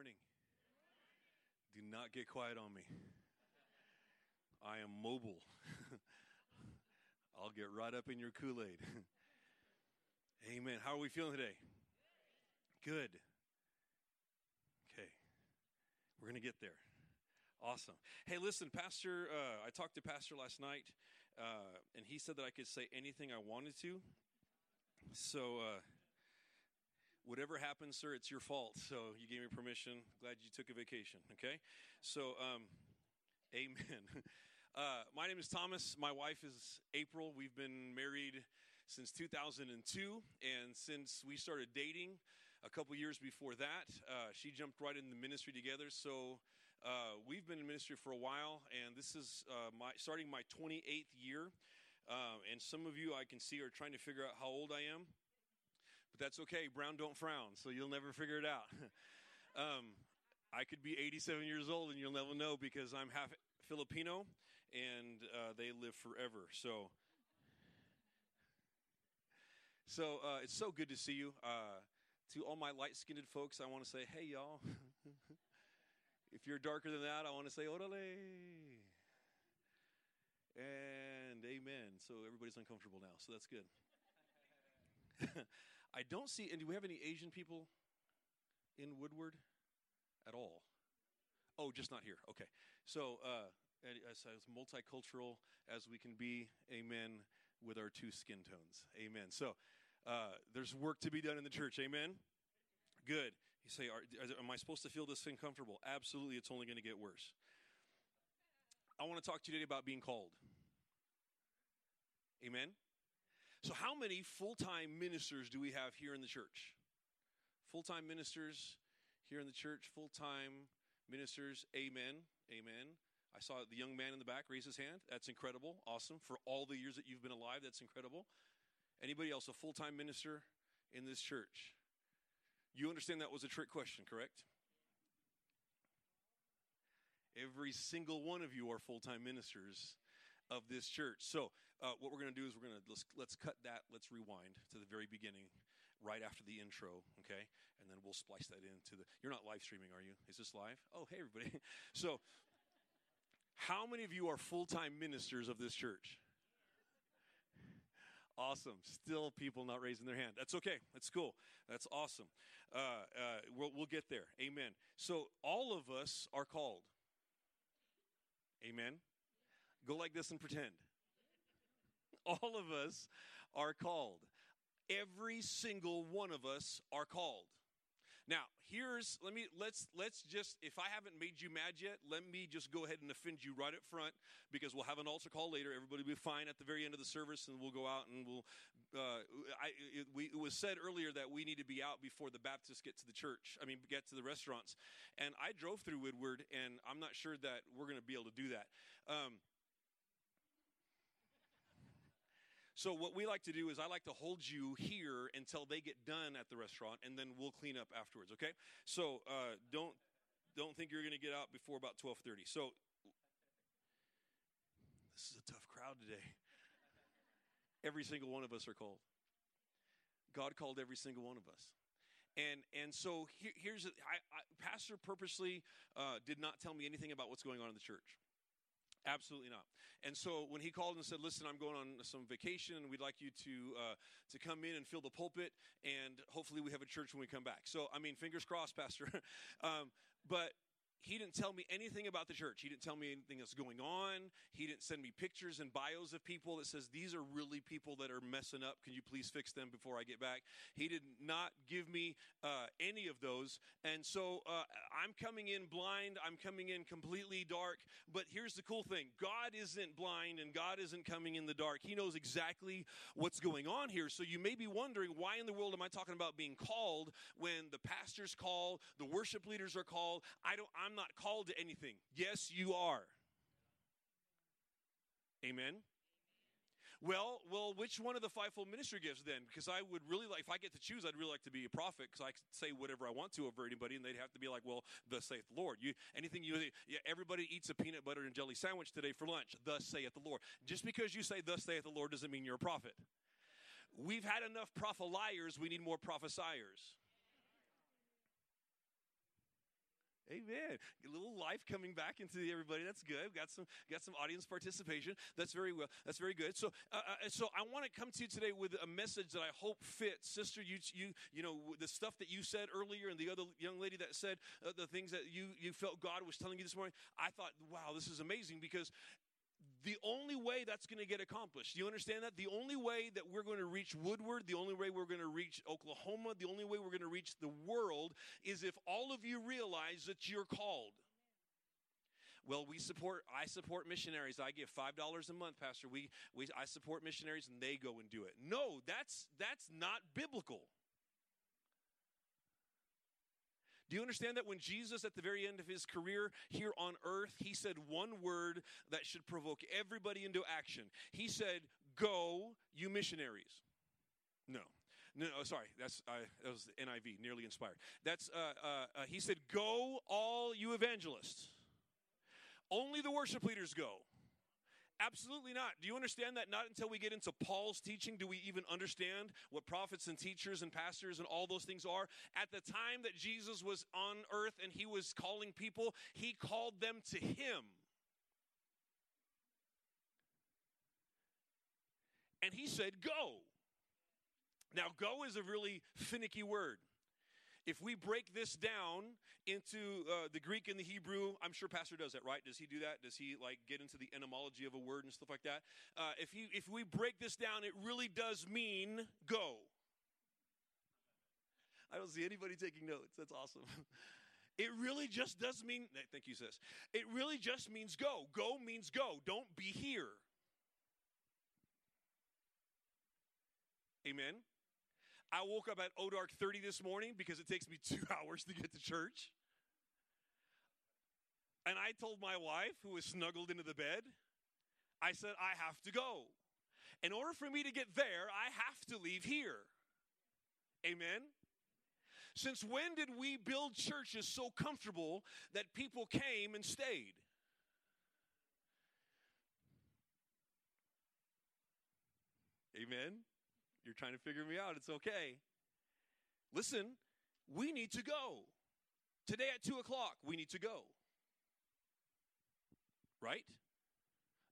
morning. Do not get quiet on me. I am mobile. I'll get right up in your Kool Aid. Amen. How are we feeling today? Good. Okay. We're going to get there. Awesome. Hey, listen, Pastor, uh, I talked to Pastor last night, uh, and he said that I could say anything I wanted to. So, uh, whatever happens, sir, it's your fault. So you gave me permission. Glad you took a vacation. Okay. So, um, amen. Uh, my name is Thomas. My wife is April. We've been married since 2002, and since we started dating a couple years before that, uh, she jumped right in the ministry together. So uh, we've been in ministry for a while, and this is uh, my starting my 28th year. Uh, and some of you I can see are trying to figure out how old I am that's okay. Brown don't frown, so you'll never figure it out. um, I could be 87 years old and you'll never know because I'm half Filipino and uh, they live forever. So, so uh, it's so good to see you. Uh, to all my light skinned folks, I want to say, hey, y'all. if you're darker than that, I want to say, orale. And amen. So everybody's uncomfortable now, so that's good. I don't see, and do we have any Asian people in Woodward at all? Oh, just not here. Okay. So, uh, as, as multicultural as we can be, amen, with our two skin tones. Amen. So, uh, there's work to be done in the church. Amen. Good. You say, are, Am I supposed to feel this thing comfortable? Absolutely. It's only going to get worse. I want to talk to you today about being called. Amen. So, how many full time ministers do we have here in the church? Full time ministers here in the church, full time ministers, amen, amen. I saw the young man in the back raise his hand. That's incredible, awesome. For all the years that you've been alive, that's incredible. Anybody else a full time minister in this church? You understand that was a trick question, correct? Every single one of you are full time ministers of this church. So, uh, what we're going to do is we're going to let's, let's cut that. Let's rewind to the very beginning, right after the intro, okay? And then we'll splice that into the. You're not live streaming, are you? Is this live? Oh, hey everybody. so, how many of you are full time ministers of this church? Awesome. Still people not raising their hand. That's okay. That's cool. That's awesome. Uh, uh, we'll, we'll get there. Amen. So, all of us are called. Amen. Go like this and pretend. All of us are called. Every single one of us are called. Now, here's let me let's let's just if I haven't made you mad yet, let me just go ahead and offend you right up front because we'll have an altar call later. Everybody will be fine at the very end of the service, and we'll go out and we'll. Uh, I, it, we, it was said earlier that we need to be out before the Baptists get to the church. I mean, get to the restaurants, and I drove through Woodward, and I'm not sure that we're going to be able to do that. Um, So, what we like to do is I like to hold you here until they get done at the restaurant, and then we'll clean up afterwards. Okay? So, uh, don't don't think you're going to get out before about 12:30. So, this is a tough crowd today. Every single one of us are called. God called every single one of us. And and so here, here's I, I, pastor purposely uh, did not tell me anything about what's going on in the church. Absolutely not. And so when he called and said, "Listen, I'm going on some vacation, and we'd like you to uh, to come in and fill the pulpit, and hopefully we have a church when we come back." So I mean, fingers crossed, Pastor. um, but he didn't tell me anything about the church. He didn't tell me anything that's going on. He didn't send me pictures and bios of people that says these are really people that are messing up. Can you please fix them before I get back? He did not give me uh, any of those, and so uh, I'm coming in blind. I'm coming in completely dark. But here's the cool thing: God isn't blind, and God isn't coming in the dark. He knows exactly what's going on here. So you may be wondering why in the world am I talking about being called when the pastors call, the worship leaders are called? I don't. I'm I'm not called to anything. Yes, you are. Amen. Well, well, which one of the fivefold ministry gifts then? Because I would really like, if I get to choose, I'd really like to be a prophet because I could say whatever I want to over anybody, and they'd have to be like, "Well, thus saith the Lord." You, anything you, yeah, everybody eats a peanut butter and jelly sandwich today for lunch. Thus saith the Lord. Just because you say "Thus saith the Lord" doesn't mean you're a prophet. We've had enough propheliers. We need more prophesiers. Amen. A little life coming back into everybody. That's good. we Got some got some audience participation. That's very well. That's very good. So uh, uh, so I want to come to you today with a message that I hope fits, sister. You you you know the stuff that you said earlier, and the other young lady that said uh, the things that you you felt God was telling you this morning. I thought, wow, this is amazing because the only way that's going to get accomplished, you understand that? The only way that we're going to reach Woodward, the only way we're going to reach Oklahoma, the only way we're going to reach the world is if all of you realize that you're called. Well, we support. I support missionaries. I give five dollars a month, Pastor. We, we, I support missionaries, and they go and do it. No, that's that's not biblical. Do you understand that when Jesus, at the very end of his career here on earth, he said one word that should provoke everybody into action? He said, Go, you missionaries. No. No, no sorry, that's uh, that was the NIV, nearly inspired. That's uh, uh, uh, he said, "Go, all you evangelists. Only the worship leaders go. Absolutely not. Do you understand that not until we get into Paul's teaching do we even understand what prophets and teachers and pastors and all those things are? At the time that Jesus was on earth and he was calling people, he called them to him. And he said, Go. Now, go is a really finicky word. If we break this down into uh, the Greek and the Hebrew, I'm sure Pastor does that, right? Does he do that? Does he like get into the etymology of a word and stuff like that? Uh, if if we break this down, it really does mean go. I don't see anybody taking notes. That's awesome. It really just does mean, thank you, sis. It really just means go. Go means go. Don't be here. Amen. I woke up at Odark 30 this morning because it takes me two hours to get to church. And I told my wife, who was snuggled into the bed, I said, I have to go. In order for me to get there, I have to leave here. Amen? Since when did we build churches so comfortable that people came and stayed? Amen? You're trying to figure me out. It's okay. Listen, we need to go. Today at 2 o'clock, we need to go. Right?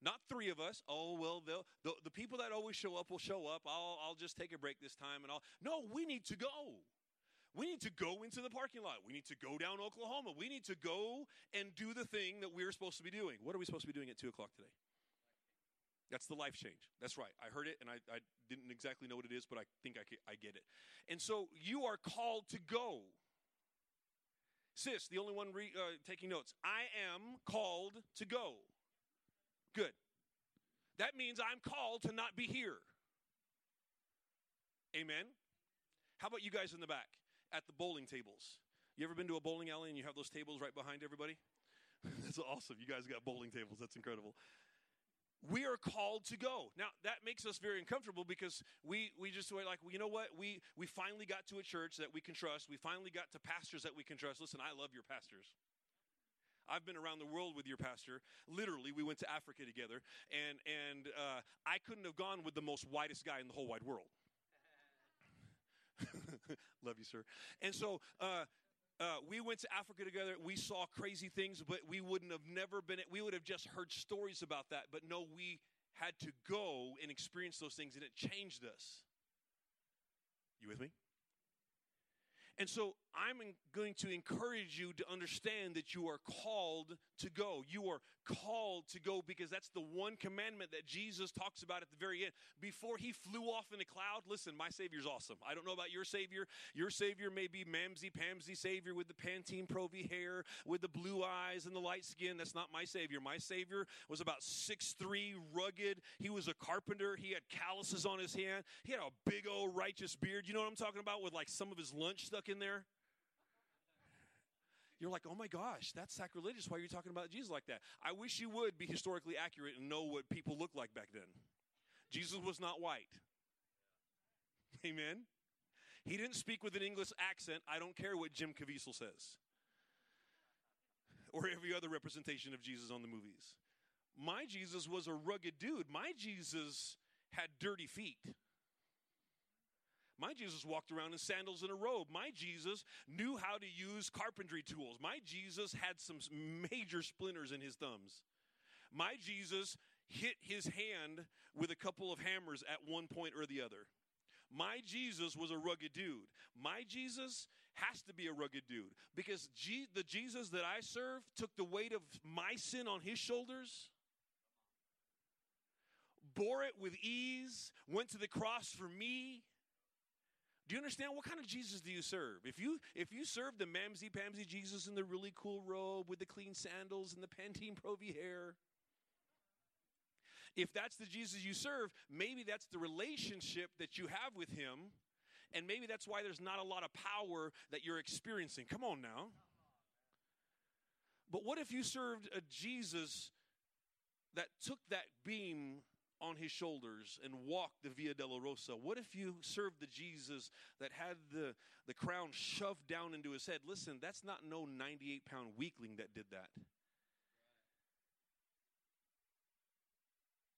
Not three of us. Oh, well, the, the people that always show up will show up. I'll, I'll just take a break this time and I'll. No, we need to go. We need to go into the parking lot. We need to go down Oklahoma. We need to go and do the thing that we're supposed to be doing. What are we supposed to be doing at 2 o'clock today? That's the life change. That's right. I heard it and I, I didn't exactly know what it is, but I think I, I get it. And so you are called to go. Sis, the only one re, uh, taking notes. I am called to go. Good. That means I'm called to not be here. Amen. How about you guys in the back at the bowling tables? You ever been to a bowling alley and you have those tables right behind everybody? That's awesome. You guys got bowling tables. That's incredible we are called to go. Now that makes us very uncomfortable because we we just were like, well, you know what? We we finally got to a church that we can trust. We finally got to pastors that we can trust. Listen, I love your pastors. I've been around the world with your pastor. Literally, we went to Africa together, and and uh, I couldn't have gone with the most whitest guy in the whole wide world. love you, sir. And so uh, uh, we went to Africa together. We saw crazy things, but we wouldn't have never been. We would have just heard stories about that. But no, we had to go and experience those things, and it changed us. You with me? And so I'm going to encourage you to understand that you are called to go. You are called to go because that's the one commandment that Jesus talks about at the very end. Before he flew off in a cloud, listen, my Savior's awesome. I don't know about your Savior. Your Savior may be Mamsy Pamsy Savior with the Pantene Pro V hair, with the blue eyes and the light skin. That's not my Savior. My Savior was about six three, rugged. He was a carpenter. He had calluses on his hand. He had a big old righteous beard. You know what I'm talking about? With like some of his lunch stuck in there. You're like, oh my gosh, that's sacrilegious. Why are you talking about Jesus like that? I wish you would be historically accurate and know what people looked like back then. Jesus was not white. Amen. He didn't speak with an English accent. I don't care what Jim Caviezel says or every other representation of Jesus on the movies. My Jesus was a rugged dude. My Jesus had dirty feet. My Jesus walked around in sandals and a robe. My Jesus knew how to use carpentry tools. My Jesus had some major splinters in his thumbs. My Jesus hit his hand with a couple of hammers at one point or the other. My Jesus was a rugged dude. My Jesus has to be a rugged dude because G- the Jesus that I serve took the weight of my sin on his shoulders, bore it with ease, went to the cross for me. Do you understand what kind of Jesus do you serve? If you if you serve the mamsy pamsy Jesus in the really cool robe with the clean sandals and the Pantene Pro V hair, if that's the Jesus you serve, maybe that's the relationship that you have with him and maybe that's why there's not a lot of power that you're experiencing. Come on now. But what if you served a Jesus that took that beam on his shoulders and walked the Via Dolorosa? What if you served the Jesus that had the, the crown shoved down into his head? Listen, that's not no 98 pound weakling that did that.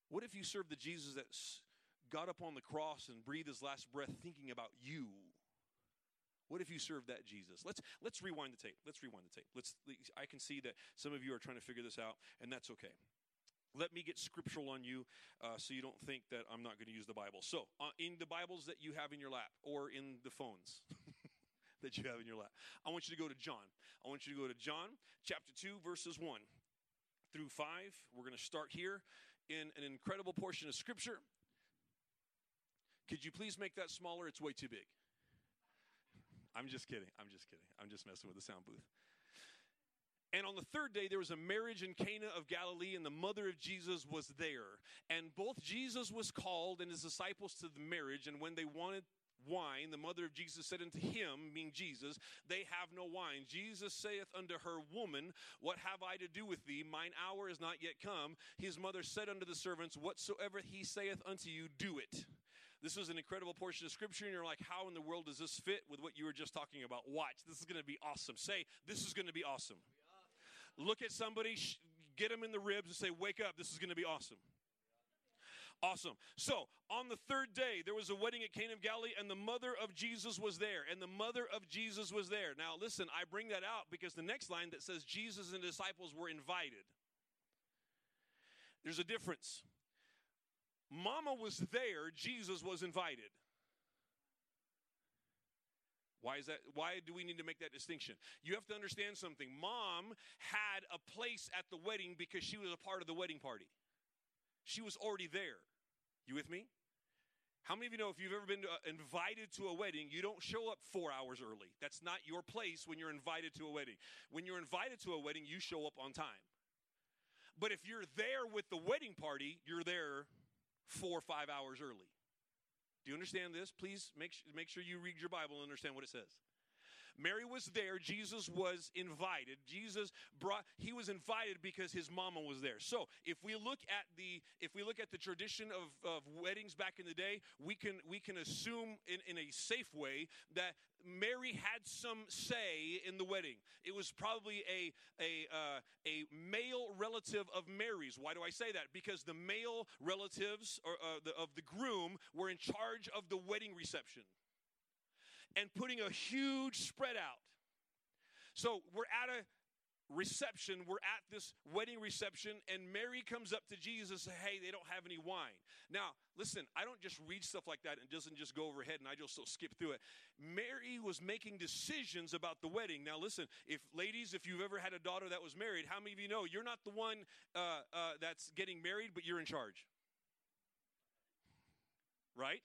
What if you served the Jesus that got up on the cross and breathed his last breath thinking about you? What if you served that Jesus? Let's let's rewind the tape. Let's rewind the tape. Let's I can see that some of you are trying to figure this out and that's okay. Let me get scriptural on you uh, so you don't think that I'm not going to use the Bible. So, uh, in the Bibles that you have in your lap or in the phones that you have in your lap, I want you to go to John. I want you to go to John chapter 2, verses 1 through 5. We're going to start here in an incredible portion of scripture. Could you please make that smaller? It's way too big. I'm just kidding. I'm just kidding. I'm just messing with the sound booth. And on the third day, there was a marriage in Cana of Galilee, and the mother of Jesus was there. And both Jesus was called and his disciples to the marriage. And when they wanted wine, the mother of Jesus said unto him, being Jesus, They have no wine. Jesus saith unto her, Woman, what have I to do with thee? Mine hour is not yet come. His mother said unto the servants, Whatsoever he saith unto you, do it. This was an incredible portion of scripture, and you're like, how in the world does this fit with what you were just talking about? Watch, this is going to be awesome. Say, this is going to be awesome. Look at somebody, get them in the ribs, and say, wake up, this is going to be awesome. Awesome. So, on the third day, there was a wedding at Cana of Galilee, and the mother of Jesus was there. And the mother of Jesus was there. Now, listen, I bring that out because the next line that says Jesus and disciples were invited. There's a difference. Mama was there, Jesus was invited. Why is that? Why do we need to make that distinction? You have to understand something. Mom had a place at the wedding because she was a part of the wedding party. She was already there. You with me? How many of you know if you've ever been uh, invited to a wedding, you don't show up four hours early? That's not your place when you're invited to a wedding. When you're invited to a wedding, you show up on time. But if you're there with the wedding party, you're there four or five hours early. Do you understand this? Please make, make sure you read your Bible and understand what it says. Mary was there. Jesus was invited. Jesus brought he was invited because his mama was there. So if we look at the if we look at the tradition of, of weddings back in the day, we can we can assume in, in a safe way that Mary had some say in the wedding. It was probably a a uh, a male relative of Mary's. Why do I say that? Because the male relatives or, uh, the, of the groom were in charge of the wedding reception and putting a huge spread out. So we're at a reception. We're at this wedding reception, and Mary comes up to Jesus and Hey, they don't have any wine. Now, listen, I don't just read stuff like that and doesn't just go overhead and I just skip through it. Mary was making decisions about the wedding. Now, listen, if ladies, if you've ever had a daughter that was married, how many of you know you're not the one uh, uh, that's getting married, but you're in charge? Right?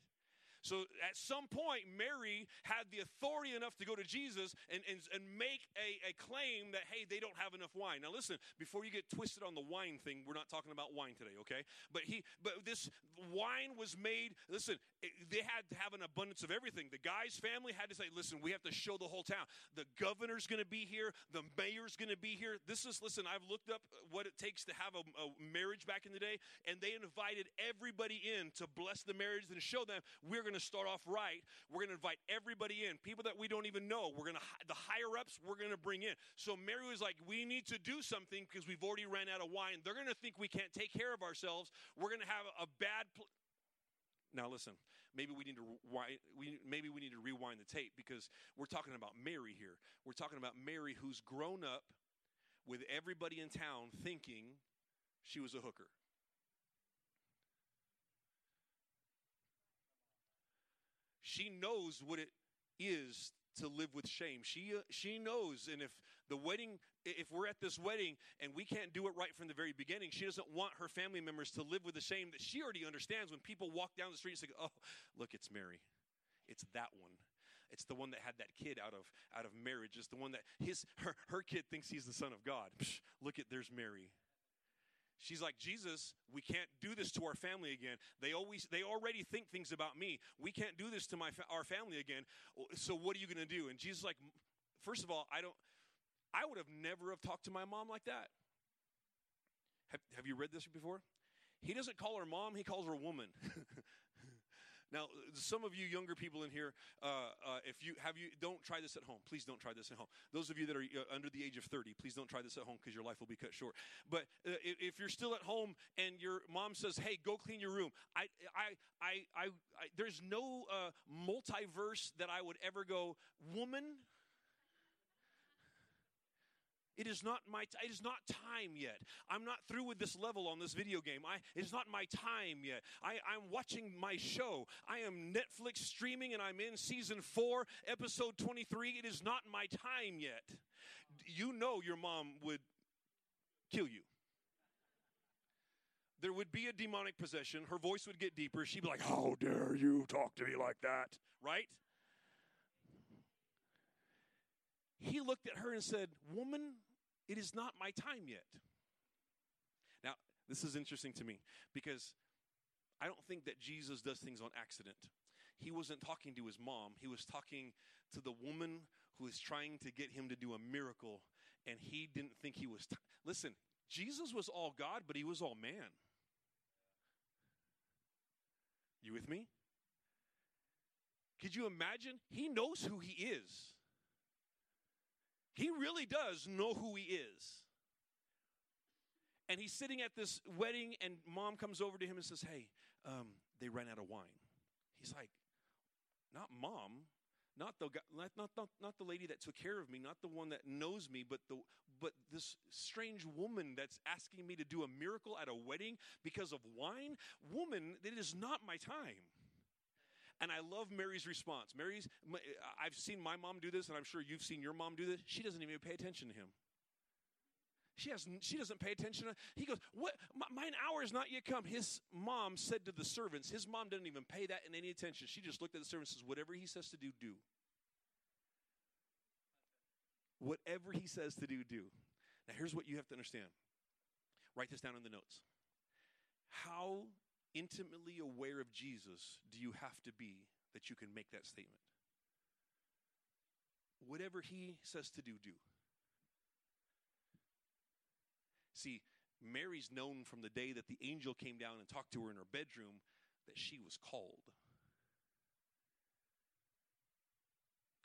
So at some point, Mary had the authority enough to go to Jesus and, and, and make a, a claim that, hey, they don't have enough wine. Now listen, before you get twisted on the wine thing, we're not talking about wine today, okay? But he but this wine was made, listen, they had to have an abundance of everything. The guy's family had to say, listen, we have to show the whole town. The governor's gonna be here, the mayor's gonna be here. This is listen, I've looked up what it takes to have a, a marriage back in the day, and they invited everybody in to bless the marriage and show them we're gonna to start off right. We're going to invite everybody in, people that we don't even know. We're going to, the higher ups, we're going to bring in. So Mary was like, we need to do something because we've already ran out of wine. They're going to think we can't take care of ourselves. We're going to have a bad. Pl- Now listen, maybe we need to we maybe we need to rewind the tape because we're talking about Mary here. We're talking about Mary who's grown up with everybody in town thinking she was a hooker. She knows what it is to live with shame. She uh, she knows and if the wedding if we're at this wedding and we can't do it right from the very beginning, she doesn't want her family members to live with the shame that she already understands when people walk down the street and say, "Oh, look, it's Mary. It's that one." It's the one that had that kid out of out of marriage. It's the one that his her her kid thinks he's the son of God. Psh, look at there's Mary. She's like, Jesus, we can't do this to our family again. They always, they already think things about me. We can't do this to my our family again. So what are you going to do? And Jesus, like, first of all, I don't, I would have never have talked to my mom like that. Have, have you read this before? He doesn't call her mom; he calls her woman. Now, some of you younger people in here, uh, uh, if you have you, don't try this at home. Please don't try this at home. Those of you that are uh, under the age of 30, please don't try this at home because your life will be cut short. But uh, if you're still at home and your mom says, "Hey, go clean your room," I, I, I, I, I there's no uh, multiverse that I would ever go, woman. It is not my t- it is not time yet. I'm not through with this level on this video game. I it is not my time yet. I, I'm watching my show. I am Netflix streaming and I'm in season four, episode 23. It is not my time yet. You know your mom would kill you. There would be a demonic possession. Her voice would get deeper. She'd be like, How dare you talk to me like that? Right? He looked at her and said, Woman, it is not my time yet. Now, this is interesting to me because I don't think that Jesus does things on accident. He wasn't talking to his mom, he was talking to the woman who is trying to get him to do a miracle, and he didn't think he was. T- Listen, Jesus was all God, but he was all man. You with me? Could you imagine? He knows who he is. He really does know who he is. And he's sitting at this wedding, and mom comes over to him and says, Hey, um, they ran out of wine. He's like, Not mom, not the not, not, not, the lady that took care of me, not the one that knows me, but the but this strange woman that's asking me to do a miracle at a wedding because of wine. Woman, it is not my time. And I love Mary's response. Mary's, I've seen my mom do this, and I'm sure you've seen your mom do this. She doesn't even pay attention to him. She, has, she doesn't pay attention. To, him. he goes, what? Mine hour is not yet come. His mom said to the servants, his mom didn't even pay that in any attention. She just looked at the servants and says, whatever he says to do, do. Whatever he says to do, do. Now, here's what you have to understand. Write this down in the notes. How intimately aware of Jesus do you have to be that you can make that statement? Whatever he says to do, do. See, Mary's known from the day that the angel came down and talked to her in her bedroom that she was called.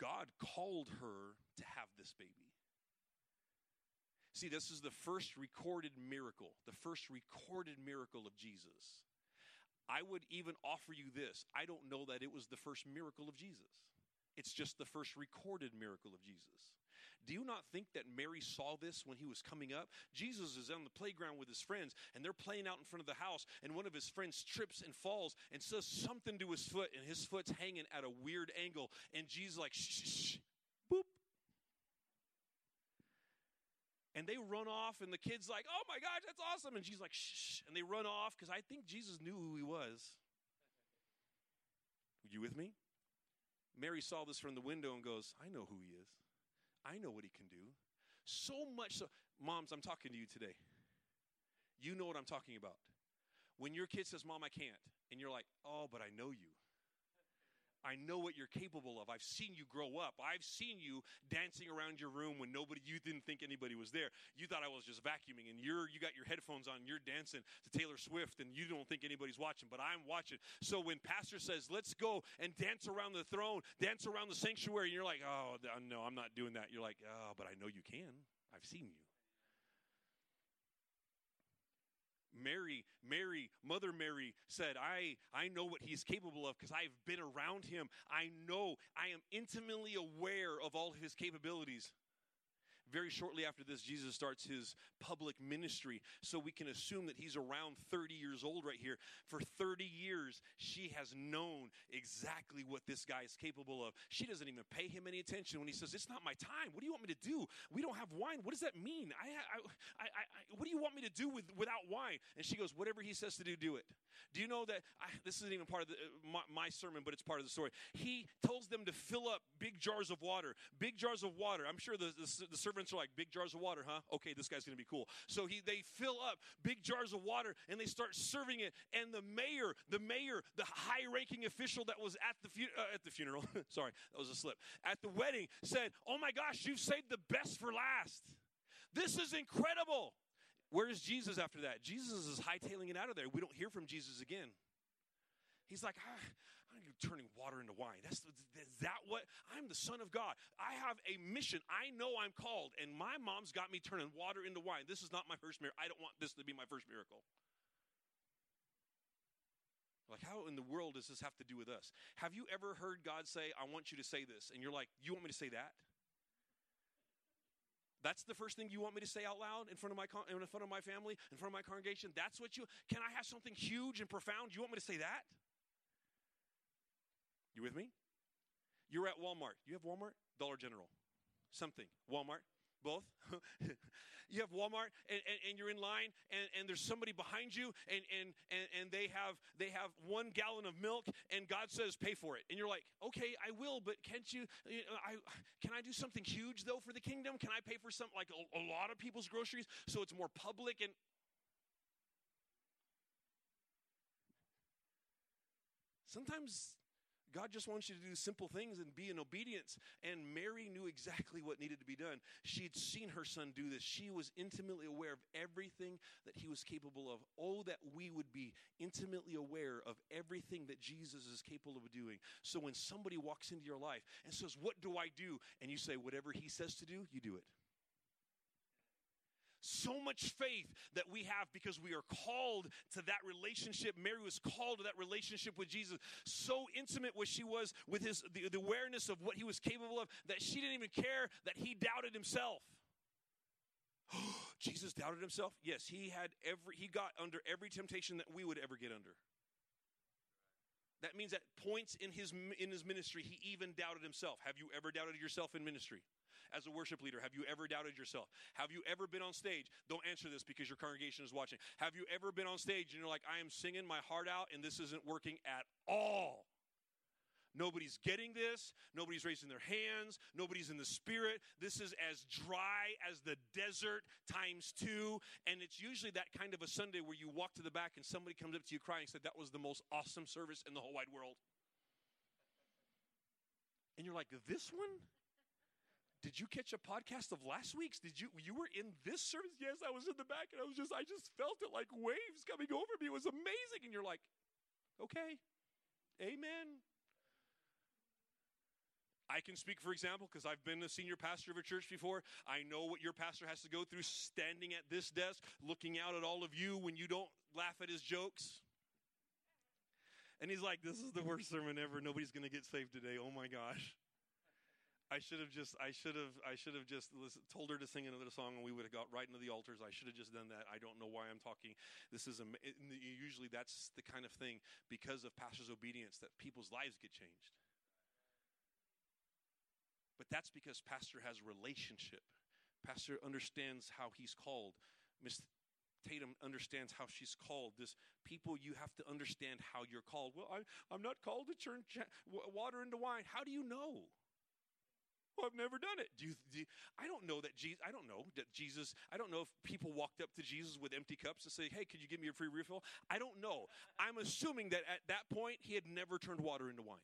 God called her to have this baby. See, this is the first recorded miracle, the first recorded miracle of Jesus. I would even offer you this I don't know that it was the first miracle of Jesus, it's just the first recorded miracle of Jesus. Do you not think that Mary saw this when he was coming up? Jesus is on the playground with his friends, and they're playing out in front of the house, and one of his friends trips and falls and says something to his foot, and his foot's hanging at a weird angle, and Jesus like shh, shh, shh boop. And they run off, and the kid's like, "Oh my gosh, that's awesome!" And she's like, "Shh!" And they run off because I think Jesus knew who he was. You with me? Mary saw this from the window and goes, "I know who he is." I know what he can do. So much so, moms, I'm talking to you today. You know what I'm talking about. When your kid says, Mom, I can't, and you're like, Oh, but I know you. I know what you're capable of. I've seen you grow up. I've seen you dancing around your room when nobody you didn't think anybody was there. You thought I was just vacuuming and you're you got your headphones on, you're dancing to Taylor Swift and you don't think anybody's watching, but I'm watching. So when pastor says, "Let's go and dance around the throne, dance around the sanctuary," and you're like, "Oh, no, I'm not doing that." You're like, "Oh, but I know you can. I've seen you." Mary, Mary, Mother Mary said, I, I know what he's capable of because I've been around him. I know, I am intimately aware of all of his capabilities. Very shortly after this, Jesus starts his public ministry. So we can assume that he's around 30 years old right here. For 30 years, she has known exactly what this guy is capable of. She doesn't even pay him any attention when he says, It's not my time. What do you want me to do? We don't have wine. What does that mean? I, I, I, I what do you want me to do with, without wine? And she goes, Whatever he says to do, do it. Do you know that this isn't even part of the, uh, my, my sermon, but it's part of the story? He tells them to fill up big jars of water. Big jars of water. I'm sure the, the, the are like, big jars of water, huh? Okay, this guy's going to be cool. So he, they fill up big jars of water and they start serving it. And the mayor, the mayor, the high-ranking official that was at the, fu- uh, at the funeral, sorry, that was a slip, at the wedding said, oh my gosh, you've saved the best for last. This is incredible. Where's Jesus after that? Jesus is hightailing it out of there. We don't hear from Jesus again. He's like, ah, I'm turning water into wine. That's is that what I'm the son of God. I have a mission. I know I'm called, and my mom's got me turning water into wine. This is not my first miracle. I don't want this to be my first miracle. Like, how in the world does this have to do with us? Have you ever heard God say, I want you to say this? And you're like, You want me to say that? That's the first thing you want me to say out loud in front of my in front of my family, in front of my congregation. That's what you. Can I have something huge and profound? You want me to say that? You with me? You're at Walmart. You have Walmart, Dollar General, something. Walmart, both. you have Walmart and, and, and, you're in line and, and there's somebody behind you and, and, and, and they have they have one gallon of milk and God says pay for it. And you're like, okay, I will, but can't you, you know, I can I do something huge though for the kingdom? Can I pay for something like a, a lot of people's groceries so it's more public and sometimes God just wants you to do simple things and be in obedience. And Mary knew exactly what needed to be done. She'd seen her son do this. She was intimately aware of everything that he was capable of. Oh, that we would be intimately aware of everything that Jesus is capable of doing. So when somebody walks into your life and says, What do I do? And you say, Whatever he says to do, you do it so much faith that we have because we are called to that relationship. Mary was called to that relationship with Jesus. So intimate was she was with his the, the awareness of what he was capable of that she didn't even care that he doubted himself. Jesus doubted himself? Yes, he had every he got under every temptation that we would ever get under. That means at points in his in his ministry he even doubted himself. Have you ever doubted yourself in ministry? as a worship leader? Have you ever doubted yourself? Have you ever been on stage? Don't answer this because your congregation is watching. Have you ever been on stage and you're like, I am singing my heart out and this isn't working at all? Nobody's getting this. Nobody's raising their hands. Nobody's in the spirit. This is as dry as the desert times two. And it's usually that kind of a Sunday where you walk to the back and somebody comes up to you crying and said, That was the most awesome service in the whole wide world. And you're like, This one? Did you catch a podcast of last week's? Did you you were in this service? Yes, I was in the back and I was just I just felt it like waves coming over me. It was amazing. And you're like, okay, amen. I can speak, for example, because I've been a senior pastor of a church before. I know what your pastor has to go through standing at this desk, looking out at all of you when you don't laugh at his jokes. And he's like, This is the worst sermon ever. Nobody's going to get saved today. Oh my gosh. I should have just I should have I should have just told her to sing another song and we would have got right into the altars. I should have just done that. I don't know why I'm talking. This is a, usually that's the kind of thing because of pastor's obedience that people's lives get changed. But that's because pastor has relationship. Pastor understands how he's called. Miss Tatum understands how she's called. This people, you have to understand how you're called. Well, I, I'm not called to turn water into wine. How do you know? Well, I've never done it. Do you, do you, I don't know that Jesus, I don't know that Jesus, I don't know if people walked up to Jesus with empty cups to say, hey, could you give me a free refill? I don't know. I'm assuming that at that point, he had never turned water into wine.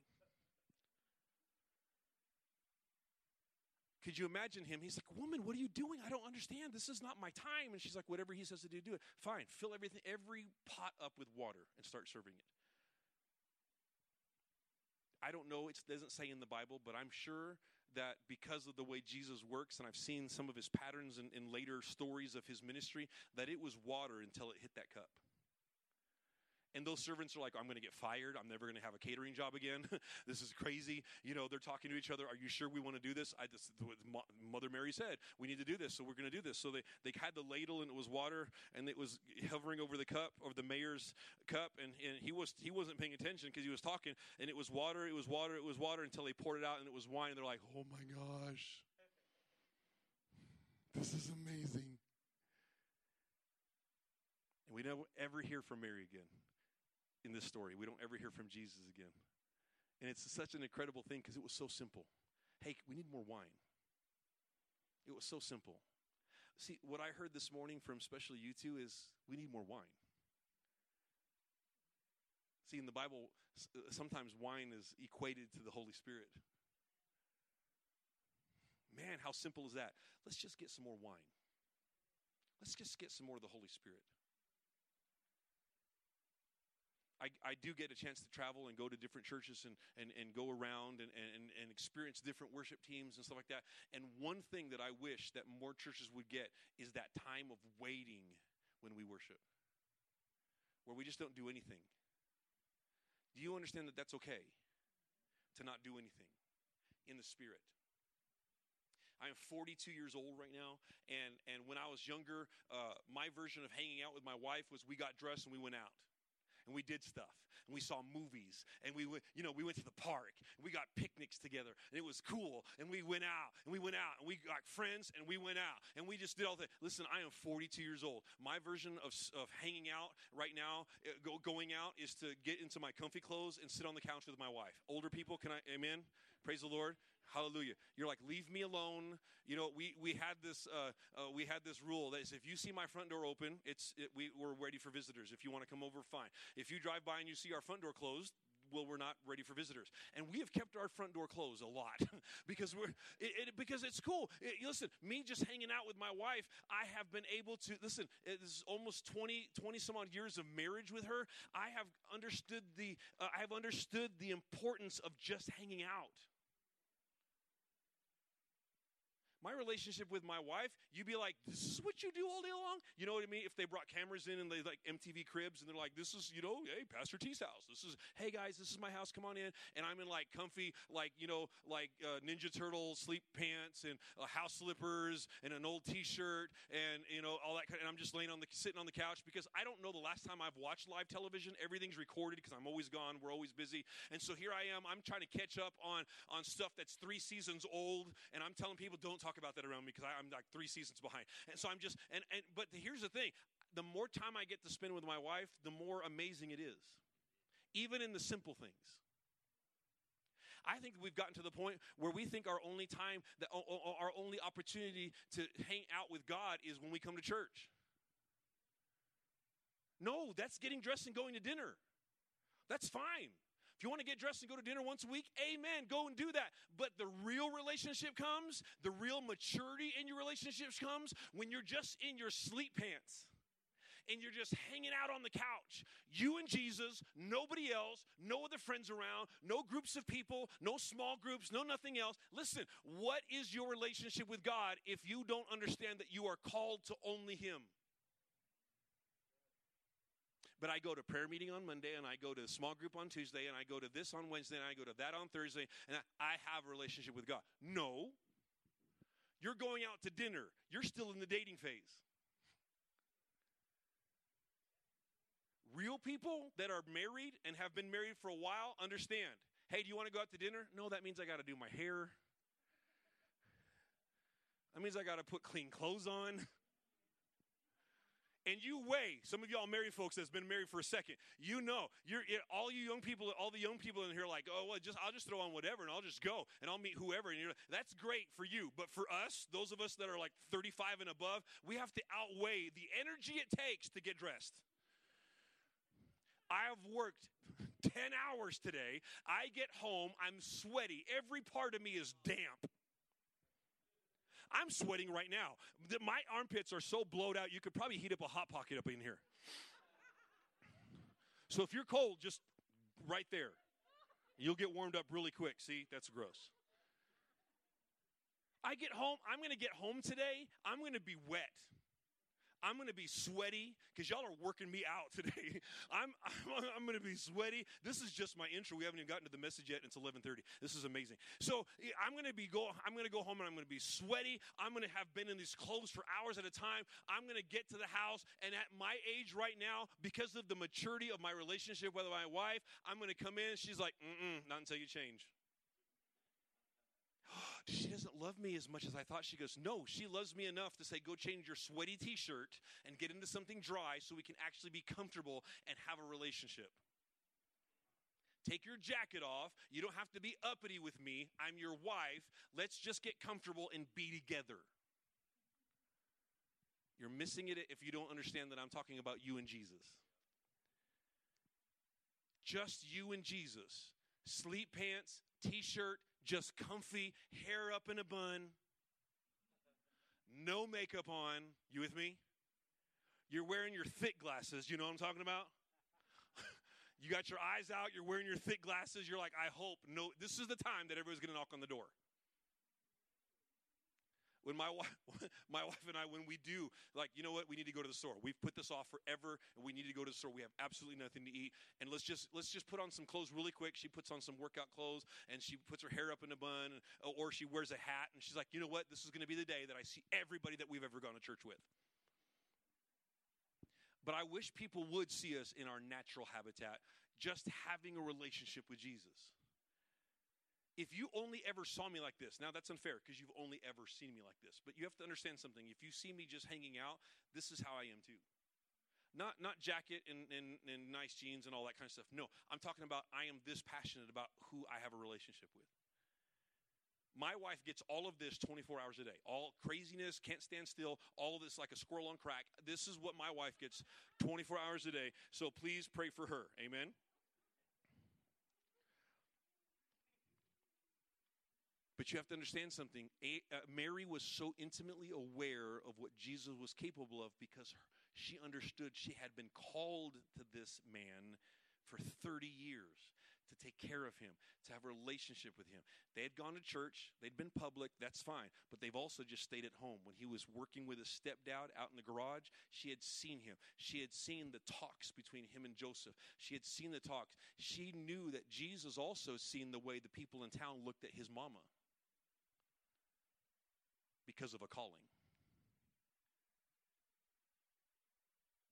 Could you imagine him? He's like, Woman, what are you doing? I don't understand. This is not my time. And she's like, Whatever he says to do, do it. Fine. Fill everything, every pot up with water and start serving it. I don't know, it doesn't say in the Bible, but I'm sure that because of the way Jesus works, and I've seen some of his patterns in, in later stories of his ministry, that it was water until it hit that cup. And those servants are like, I'm going to get fired. I'm never going to have a catering job again. this is crazy. You know, they're talking to each other. Are you sure we want to do this? I just, Mother Mary said, we need to do this, so we're going to do this. So they, they had the ladle and it was water and it was hovering over the cup, over the mayor's cup. And, and he, was, he wasn't paying attention because he was talking. And it was water, it was water, it was water until they poured it out and it was wine. And they're like, oh my gosh. This is amazing. And we never ever hear from Mary again in this story. We don't ever hear from Jesus again. And it's such an incredible thing because it was so simple. Hey, we need more wine. It was so simple. See, what I heard this morning from especially you two is we need more wine. See, in the Bible, uh, sometimes wine is equated to the Holy Spirit. Man, how simple is that? Let's just get some more wine. Let's just get some more of the Holy Spirit. I, I do get a chance to travel and go to different churches and, and, and go around and, and, and experience different worship teams and stuff like that. And one thing that I wish that more churches would get is that time of waiting when we worship, where we just don't do anything. Do you understand that that's okay to not do anything in the spirit? I am 42 years old right now, and, and when I was younger, uh, my version of hanging out with my wife was we got dressed and we went out and we did stuff and we saw movies and we went, you know, we went to the park and we got picnics together and it was cool and we went out and we went out and we got friends and we went out and we just did all that. Listen, I am 42 years old. My version of, of hanging out right now, uh, go, going out, is to get into my comfy clothes and sit on the couch with my wife. Older people, can I, amen? Praise the Lord. Hallelujah. You're like, leave me alone. You know, we, we had this uh, uh, we had this rule that is if you see my front door open, it's it, we, we're ready for visitors. If you want to come over, fine. If you drive by and you see our front door closed, well, we're not ready for visitors. And we have kept our front door closed a lot because we're it, it, because it's cool. It, listen, me just hanging out with my wife, I have been able to listen. Is almost 20, 20 some odd years of marriage with her. I have understood the uh, I have understood the importance of just hanging out. My relationship with my wife, you'd be like, this is what you do all day long? You know what I mean? If they brought cameras in and they like MTV cribs and they're like, this is, you know, hey, Pastor T's house. This is, hey guys, this is my house. Come on in. And I'm in like comfy, like, you know, like uh, Ninja Turtle sleep pants and uh, house slippers and an old t shirt and, you know, all that kind of, and I'm just laying on the, sitting on the couch because I don't know the last time I've watched live television. Everything's recorded because I'm always gone. We're always busy. And so here I am. I'm trying to catch up on, on stuff that's three seasons old. And I'm telling people, don't talk talk about that around me because I'm like three seasons behind. And so I'm just, and, and, but here's the thing the more time I get to spend with my wife, the more amazing it is, even in the simple things. I think we've gotten to the point where we think our only time, that our only opportunity to hang out with God is when we come to church. No, that's getting dressed and going to dinner. That's fine. If you want to get dressed and go to dinner once a week, amen, go and do that. But the real relationship comes, the real maturity in your relationships comes when you're just in your sleep pants and you're just hanging out on the couch. You and Jesus, nobody else, no other friends around, no groups of people, no small groups, no nothing else. Listen, what is your relationship with God if you don't understand that you are called to only Him? But I go to prayer meeting on Monday, and I go to small group on Tuesday, and I go to this on Wednesday, and I go to that on Thursday, and I have a relationship with God. No. You're going out to dinner. You're still in the dating phase. Real people that are married and have been married for a while understand. Hey, do you want to go out to dinner? No, that means I got to do my hair. That means I got to put clean clothes on. and you weigh some of y'all married folks that's been married for a second you know you're all you young people all the young people in here like oh well just i'll just throw on whatever and i'll just go and i'll meet whoever and you're that's great for you but for us those of us that are like 35 and above we have to outweigh the energy it takes to get dressed I have worked 10 hours today. I get home, I'm sweaty. Every part of me is damp. I'm sweating right now. My armpits are so blowed out, you could probably heat up a hot pocket up in here. So if you're cold, just right there. You'll get warmed up really quick. See, that's gross. I get home, I'm going to get home today, I'm going to be wet. I'm going to be sweaty because y'all are working me out today. I'm, I'm, I'm going to be sweaty. This is just my intro. We haven't even gotten to the message yet. It's 11:30. This is amazing. So I'm going to be go. I'm going to go home and I'm going to be sweaty. I'm going to have been in these clothes for hours at a time. I'm going to get to the house, and at my age right now, because of the maturity of my relationship with my wife, I'm going to come in. She's like, Mm-mm, not until you change she doesn't love me as much as I thought. She goes, No, she loves me enough to say, Go change your sweaty t shirt and get into something dry so we can actually be comfortable and have a relationship. Take your jacket off. You don't have to be uppity with me. I'm your wife. Let's just get comfortable and be together. You're missing it if you don't understand that I'm talking about you and Jesus. Just you and Jesus. Sleep pants, t shirt, just comfy, hair up in a bun, no makeup on. You with me? You're wearing your thick glasses. You know what I'm talking about? you got your eyes out, you're wearing your thick glasses. You're like, I hope no, this is the time that everybody's going to knock on the door when my wife, my wife and I, when we do, like, you know what, we need to go to the store. We've put this off forever, and we need to go to the store. We have absolutely nothing to eat, and let's just let's just put on some clothes really quick. She puts on some workout clothes, and she puts her hair up in a bun, uh, or she wears a hat, and she's like, you know what, this is going to be the day that I see everybody that we've ever gone to church with. But I wish people would see us in our natural habitat, just having a relationship with Jesus if you only ever saw me like this, now that's unfair because you've only ever seen me like this. But you have to understand something. If you see me just hanging out, this is how I am too. Not, not jacket and, and, and nice jeans and all that kind of stuff. No, I'm talking about I am this passionate about who I have a relationship with. My wife gets all of this 24 hours a day. All craziness, can't stand still, all of this like a squirrel on crack. This is what my wife gets 24 hours a day. So please pray for her. Amen. But you have to understand something. A, uh, Mary was so intimately aware of what Jesus was capable of because her, she understood she had been called to this man for 30 years to take care of him, to have a relationship with him. They had gone to church, they'd been public, that's fine, but they've also just stayed at home. When he was working with his stepdad out in the garage, she had seen him. She had seen the talks between him and Joseph. She had seen the talks. She knew that Jesus also seen the way the people in town looked at his mama because of a calling.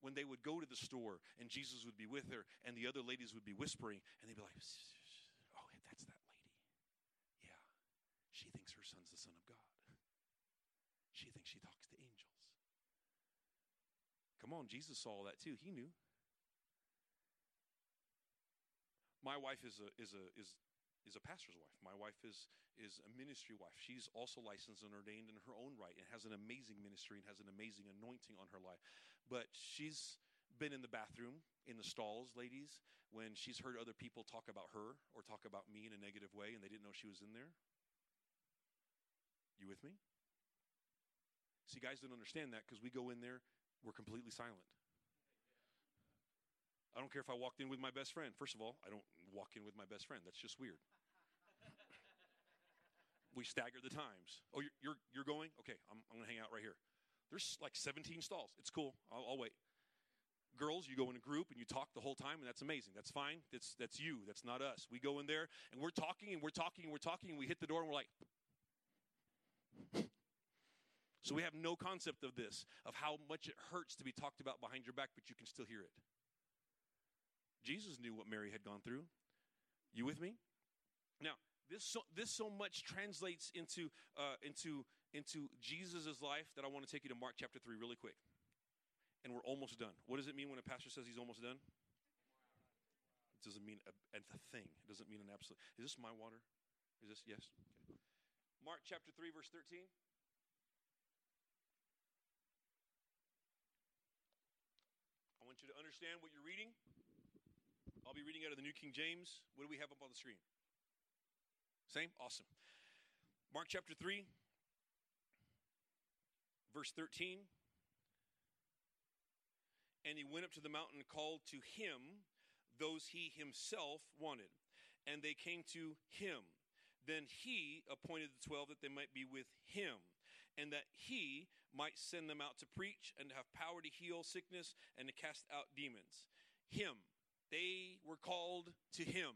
When they would go to the store and Jesus would be with her and the other ladies would be whispering and they'd be like, oh, that's that lady. Yeah, she thinks her son's the Son of God. She thinks she talks to angels. Come on, Jesus saw all that too. He knew. My wife is a, is a, is is a pastor's wife. My wife is is a ministry wife. She's also licensed and ordained in her own right and has an amazing ministry and has an amazing anointing on her life. But she's been in the bathroom in the stalls, ladies, when she's heard other people talk about her or talk about me in a negative way and they didn't know she was in there. You with me? See, guys don't understand that because we go in there, we're completely silent. I don't care if I walked in with my best friend. First of all, I don't walk in with my best friend. That's just weird. we stagger the times. Oh, you're, you're, you're going? Okay, I'm, I'm going to hang out right here. There's like 17 stalls. It's cool. I'll, I'll, wait. Girls, you go in a group and you talk the whole time, and that's amazing. That's fine. That's, that's you. That's not us. We go in there and we're talking and we're talking and we're talking and we hit the door and we're like, so we have no concept of this, of how much it hurts to be talked about behind your back, but you can still hear it. Jesus knew what Mary had gone through. You with me? Now, this so, this so much translates into uh, into into Jesus' life that I want to take you to Mark chapter three really quick, and we're almost done. What does it mean when a pastor says he's almost done? It doesn't mean a, a thing. It doesn't mean an absolute. Is this my water? Is this yes? Okay. Mark chapter three verse thirteen. I want you to understand what you're reading. I'll be reading out of the New King James. What do we have up on the screen? Same? Awesome. Mark chapter 3, verse 13. And he went up to the mountain and called to him those he himself wanted. And they came to him. Then he appointed the twelve that they might be with him, and that he might send them out to preach and to have power to heal sickness and to cast out demons. Him. They were called to him.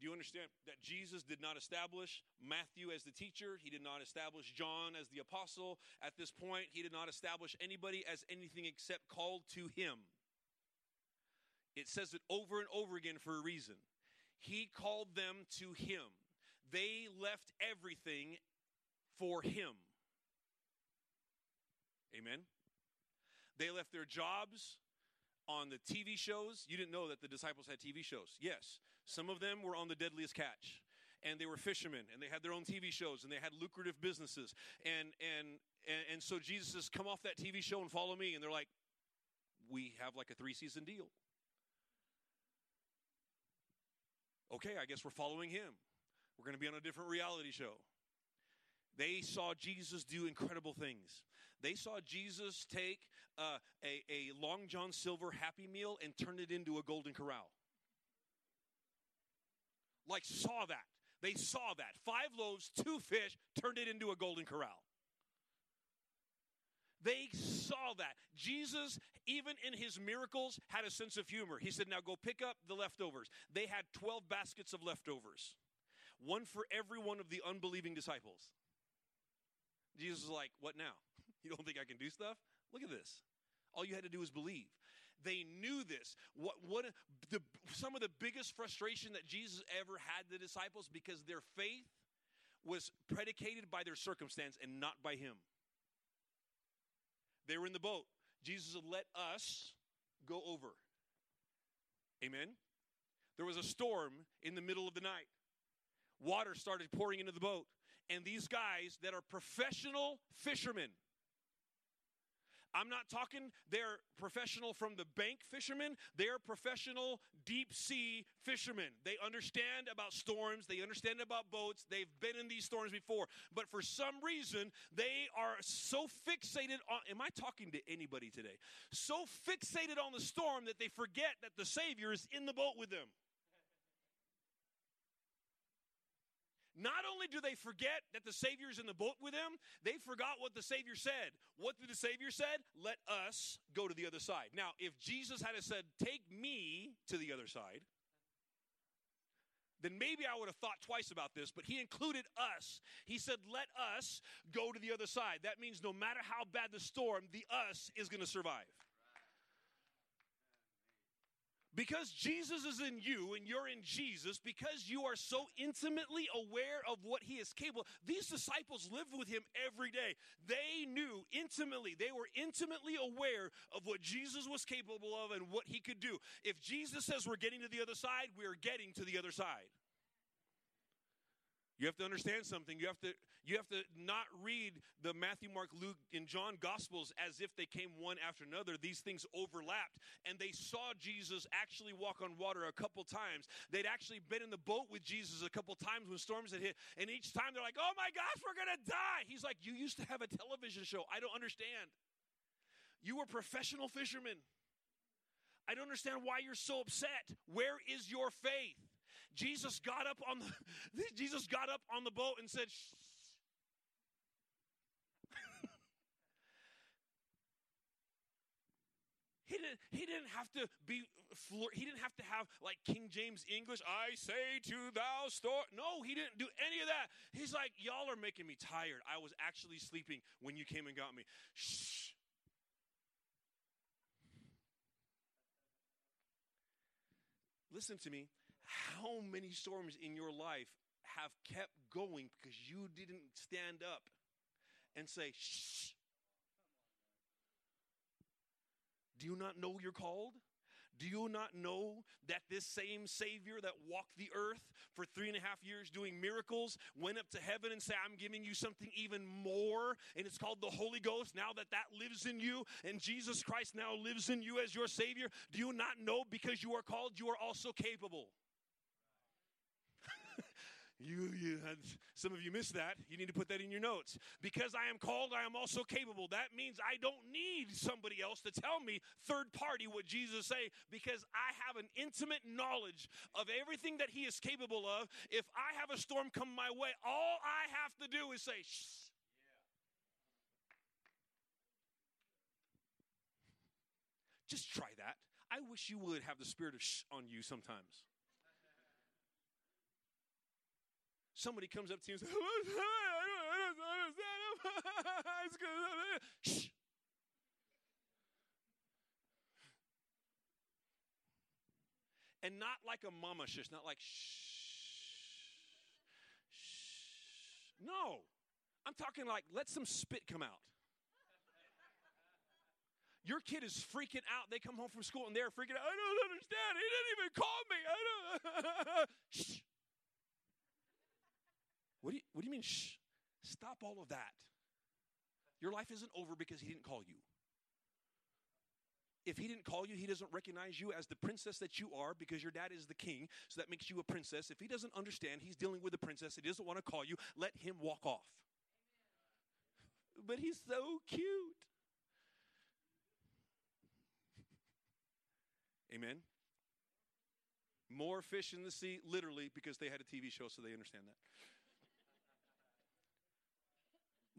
Do you understand that Jesus did not establish Matthew as the teacher? He did not establish John as the apostle. At this point, he did not establish anybody as anything except called to him. It says it over and over again for a reason. He called them to him. They left everything for him. Amen. They left their jobs on the TV shows. You didn't know that the disciples had TV shows. Yes. Some of them were on the deadliest catch. And they were fishermen and they had their own TV shows and they had lucrative businesses. And and and, and so Jesus says, Come off that TV show and follow me. And they're like, We have like a three season deal. Okay, I guess we're following him. We're going to be on a different reality show. They saw Jesus do incredible things. They saw Jesus take uh, a, a Long John Silver Happy Meal and turn it into a Golden Corral. Like, saw that. They saw that. Five loaves, two fish, turned it into a Golden Corral. They saw that. Jesus, even in his miracles, had a sense of humor. He said, Now go pick up the leftovers. They had 12 baskets of leftovers, one for every one of the unbelieving disciples. Jesus was like, What now? You don't think I can do stuff? Look at this. All you had to do was believe. They knew this. What, what the, some of the biggest frustration that Jesus ever had the disciples because their faith was predicated by their circumstance and not by him. They were in the boat. Jesus would let us go over. Amen. There was a storm in the middle of the night. Water started pouring into the boat. And these guys that are professional fishermen, I'm not talking they're professional from the bank fishermen, they're professional deep sea fishermen. They understand about storms, they understand about boats, they've been in these storms before. But for some reason, they are so fixated on am I talking to anybody today? So fixated on the storm that they forget that the Savior is in the boat with them. Not only do they forget that the Savior's in the boat with them, they forgot what the Savior said. What did the Savior said? Let us go to the other side. Now, if Jesus had said, "Take me to the other side," then maybe I would have thought twice about this, but he included us. He said, Let us go to the other side. That means no matter how bad the storm, the us is going to survive. Because Jesus is in you and you're in Jesus, because you are so intimately aware of what he is capable. These disciples lived with him every day. They knew intimately, they were intimately aware of what Jesus was capable of and what he could do. If Jesus says we're getting to the other side, we're getting to the other side. You have to understand something. You have to you have to not read the Matthew, Mark, Luke, and John Gospels as if they came one after another. These things overlapped, and they saw Jesus actually walk on water a couple times. They'd actually been in the boat with Jesus a couple times when storms had hit, and each time they're like, "Oh my gosh, we're gonna die!" He's like, "You used to have a television show. I don't understand. You were professional fishermen. I don't understand why you're so upset. Where is your faith?" Jesus got up on the Jesus got up on the boat and said, He didn't, he didn't have to be, he didn't have to have like King James English, I say to thou store. No, he didn't do any of that. He's like, y'all are making me tired. I was actually sleeping when you came and got me. Shh. Listen to me. How many storms in your life have kept going because you didn't stand up and say, shh? Do you not know you're called? Do you not know that this same Savior that walked the earth for three and a half years doing miracles went up to heaven and said, I'm giving you something even more, and it's called the Holy Ghost. Now that that lives in you, and Jesus Christ now lives in you as your Savior, do you not know because you are called, you are also capable? You, you some of you missed that. You need to put that in your notes. Because I am called, I am also capable. That means I don't need somebody else to tell me third party what Jesus say because I have an intimate knowledge of everything that he is capable of. If I have a storm come my way, all I have to do is say, Shh. Just try that. I wish you would have the spirit of shh on you sometimes. Somebody comes up to you and says, Shh. And not like a mama shush, not like shh. Shh. No. I'm talking like let some spit come out. Your kid is freaking out. They come home from school and they're freaking out. I don't understand. He didn't even call me. I don't. Shh. What do you, what do you mean, shh? Stop all of that. Your life isn't over because he didn't call you. If he didn't call you, he doesn't recognize you as the princess that you are because your dad is the king, so that makes you a princess. If he doesn't understand, he's dealing with a princess, he doesn't want to call you, let him walk off. But he's so cute. Amen. More fish in the sea, literally, because they had a TV show, so they understand that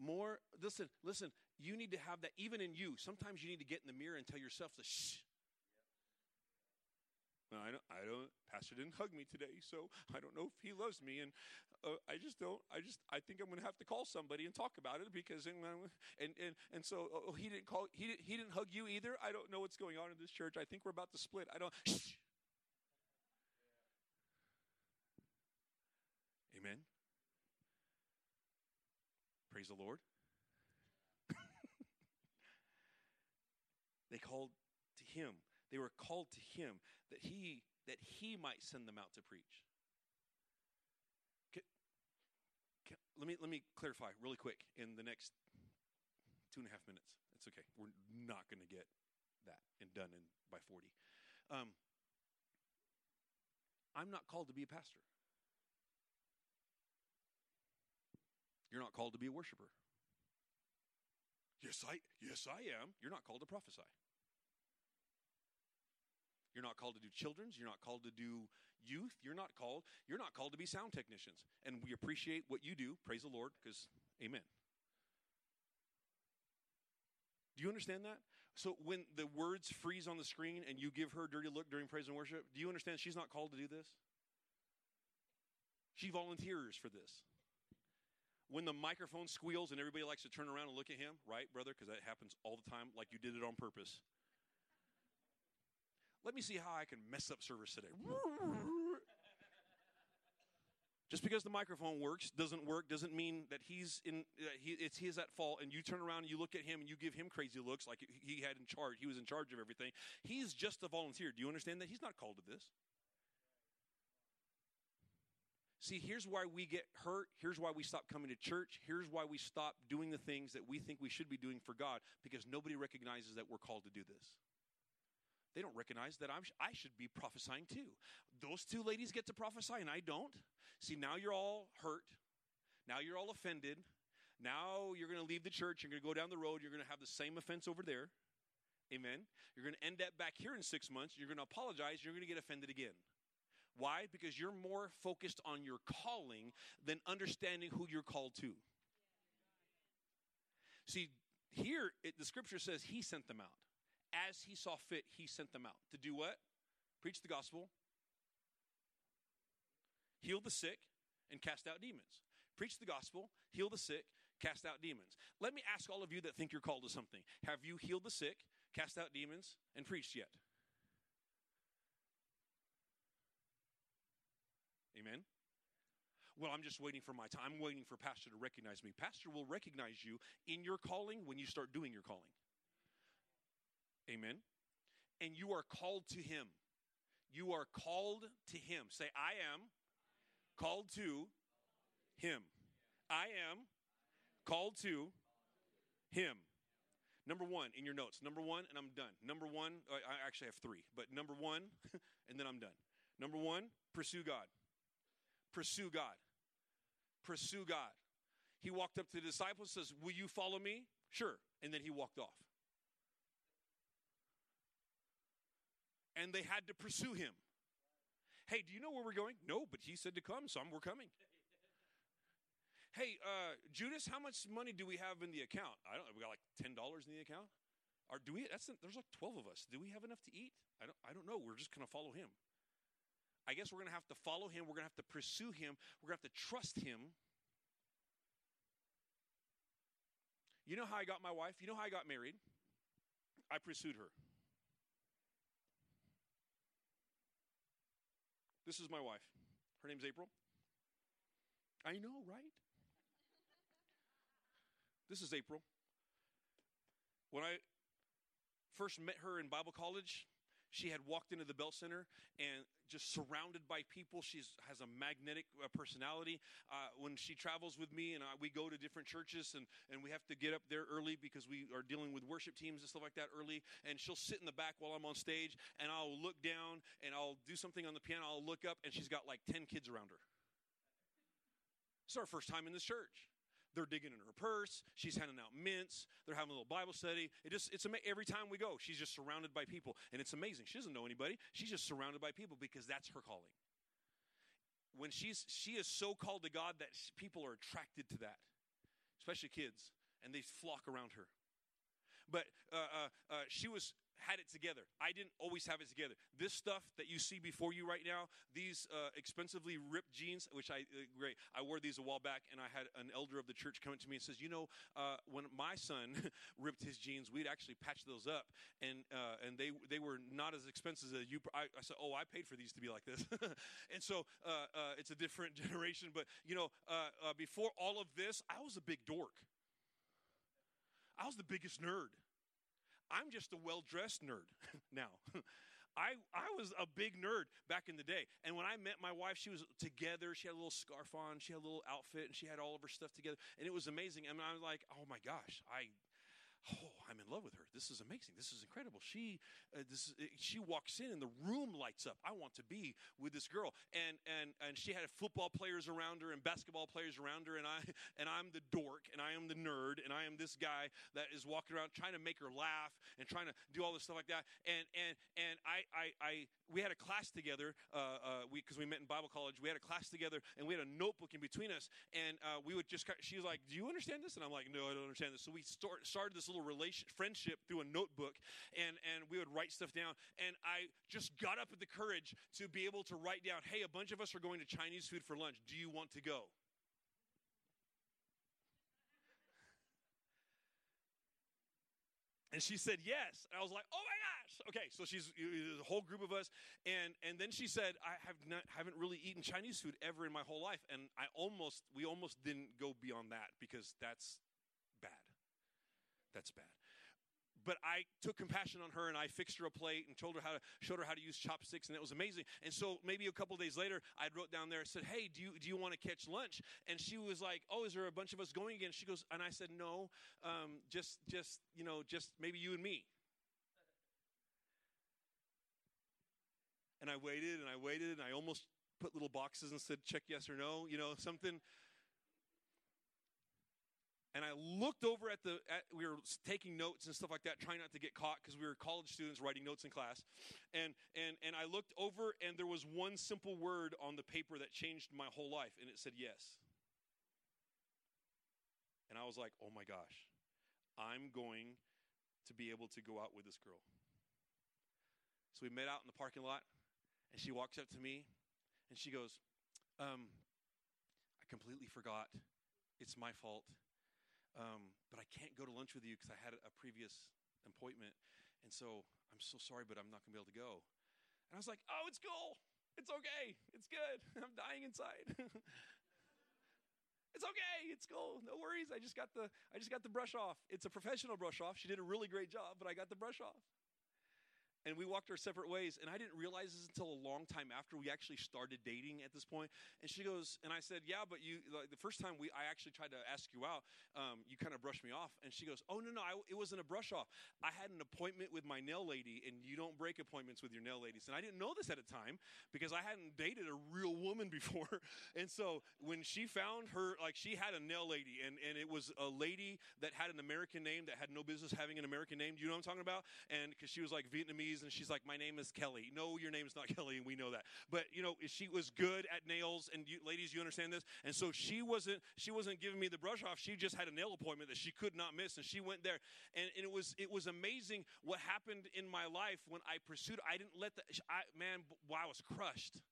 more listen listen you need to have that even in you sometimes you need to get in the mirror and tell yourself the shh no, I don't. I don't. Pastor didn't hug me today, so I don't know if he loves me, and uh, I just don't. I just. I think I'm going to have to call somebody and talk about it because, and and and, and so oh, he didn't call. He didn't. He didn't hug you either. I don't know what's going on in this church. I think we're about to split. I don't. Shh. Amen. Praise the Lord. they called to him. They were called to him that he that he might send them out to preach. let me let me clarify really quick in the next two and a half minutes. It's okay. We're not going to get that and done in by forty. Um, I'm not called to be a pastor. You're not called to be a worshiper. Yes, I yes I am. You're not called to prophesy. You're not called to do children's, you're not called to do youth, you're not called you're not called to be sound technicians. And we appreciate what you do. Praise the Lord cuz amen. Do you understand that? So when the words freeze on the screen and you give her a dirty look during praise and worship, do you understand she's not called to do this? She volunteers for this when the microphone squeals and everybody likes to turn around and look at him, right, brother? Because that happens all the time, like you did it on purpose. Let me see how I can mess up service today. Just because the microphone works doesn't work doesn't mean that he's in. He, it's his at fault. And you turn around and you look at him and you give him crazy looks like he had in charge. He was in charge of everything. He's just a volunteer. Do you understand that? He's not called to this. See, here's why we get hurt. Here's why we stop coming to church. Here's why we stop doing the things that we think we should be doing for God because nobody recognizes that we're called to do this. They don't recognize that I'm, I should be prophesying too. Those two ladies get to prophesy and I don't. See, now you're all hurt. Now you're all offended. Now you're going to leave the church. You're going to go down the road. You're going to have the same offense over there. Amen. You're going to end up back here in six months. You're going to apologize. You're going to get offended again. Why? Because you're more focused on your calling than understanding who you're called to. See, here it, the scripture says he sent them out. As he saw fit, he sent them out. To do what? Preach the gospel, heal the sick, and cast out demons. Preach the gospel, heal the sick, cast out demons. Let me ask all of you that think you're called to something Have you healed the sick, cast out demons, and preached yet? Amen? Well, I'm just waiting for my time. I'm waiting for Pastor to recognize me. Pastor will recognize you in your calling when you start doing your calling. Amen? And you are called to Him. You are called to Him. Say, I am called to Him. I am called to Him. Number one in your notes. Number one, and I'm done. Number one, I actually have three, but number one, and then I'm done. Number one, pursue God pursue God. pursue God. He walked up to the disciples says, Will you follow me? Sure. And then he walked off. And they had to pursue him. Hey, do you know where we're going? No, but he said to come, so we're coming. Hey, uh, Judas, how much money do we have in the account? I don't. We got like ten dollars in the account. Or do we? That's there's like twelve of us. Do we have enough to eat? I don't. I don't know. We're just gonna follow him. I guess we're gonna have to follow him. We're gonna have to pursue him. We're gonna have to trust him. You know how I got my wife? You know how I got married? I pursued her. This is my wife. Her name's April. I know, right? This is April. When I first met her in Bible college, she had walked into the Bell Center and just surrounded by people. She has a magnetic uh, personality. Uh, when she travels with me and I, we go to different churches and, and we have to get up there early because we are dealing with worship teams and stuff like that early. And she'll sit in the back while I'm on stage and I'll look down and I'll do something on the piano. I'll look up and she's got like 10 kids around her. It's our first time in this church. They're digging in her purse. She's handing out mints. They're having a little Bible study. It just, it's every time we go, she's just surrounded by people. And it's amazing. She doesn't know anybody. She's just surrounded by people because that's her calling. When she's, she is so called to God that people are attracted to that, especially kids, and they flock around her. But uh, uh, uh, she was had it together. I didn't always have it together. This stuff that you see before you right now, these uh, expensively ripped jeans, which I uh, great, I wore these a while back, and I had an elder of the church come to me and says, "You know, uh, when my son ripped his jeans, we'd actually patch those up, and uh, and they they were not as expensive as you." I, I said, "Oh, I paid for these to be like this," and so uh, uh, it's a different generation. But you know, before all of this, I was a big dork. I was the biggest nerd. I'm just a well dressed nerd now. I, I was a big nerd back in the day. And when I met my wife, she was together. She had a little scarf on, she had a little outfit, and she had all of her stuff together. And it was amazing. Mean, I was like, oh my gosh, I oh, I'm in love with her. This is amazing. This is incredible. She, uh, this, uh, she walks in and the room lights up. I want to be with this girl. And and and she had football players around her and basketball players around her. And I and I'm the dork and I am the nerd and I am this guy that is walking around trying to make her laugh and trying to do all this stuff like that. And and and I I, I we had a class together. Uh, uh, we because we met in Bible college. We had a class together and we had a notebook in between us. And uh, we would just. She was like, "Do you understand this?" And I'm like, "No, I don't understand this." So we start, started this little relation friendship through a notebook and and we would write stuff down and i just got up with the courage to be able to write down hey a bunch of us are going to chinese food for lunch do you want to go And she said yes. And I was like, oh my gosh. Okay, so she's a whole group of us. And and then she said, I have not haven't really eaten Chinese food ever in my whole life. And I almost we almost didn't go beyond that because that's that's bad. But I took compassion on her and I fixed her a plate and told her how to showed her how to use chopsticks and it was amazing. And so maybe a couple days later, I wrote down there and said, "Hey, do you do you want to catch lunch?" And she was like, "Oh, is there a bunch of us going again?" She goes, and I said, "No, um, just just you know, just maybe you and me." And I waited and I waited and I almost put little boxes and said, "Check yes or no," you know, something and I looked over at the, at, we were taking notes and stuff like that, trying not to get caught because we were college students writing notes in class. And, and, and I looked over, and there was one simple word on the paper that changed my whole life, and it said yes. And I was like, oh my gosh, I'm going to be able to go out with this girl. So we met out in the parking lot, and she walks up to me, and she goes, um, I completely forgot. It's my fault um, but I can't go to lunch with you because I had a previous appointment. And so I'm so sorry, but I'm not going to be able to go. And I was like, oh, it's cool. It's okay. It's good. I'm dying inside. it's okay. It's cool. No worries. I just got the I just got the brush off. It's a professional brush off. She did a really great job, but I got the brush off. And we walked our separate ways and i didn't realize this until a long time after we actually started dating at this point. And she goes and i said yeah but you like the first time we i actually tried to ask you out um, you kind of brushed me off. And she goes oh no no I, it wasn't a brush off. I had an appointment with my nail lady and you don't break appointments with your nail ladies. And i didn't know this at a time because i hadn't dated a real woman before. And so when she found her like she had a nail lady and, and it was a lady that had an american name that had no business having an american name. Do you know what i'm talking about? And because she was like vietnamese and she's like, My name is Kelly. No, your name's not Kelly, and we know that. But you know, she was good at nails, and you, ladies, you understand this. And so she wasn't she wasn't giving me the brush off. She just had a nail appointment that she could not miss, and she went there. And, and it was it was amazing what happened in my life when I pursued. I didn't let the I, man. Wow, I was crushed.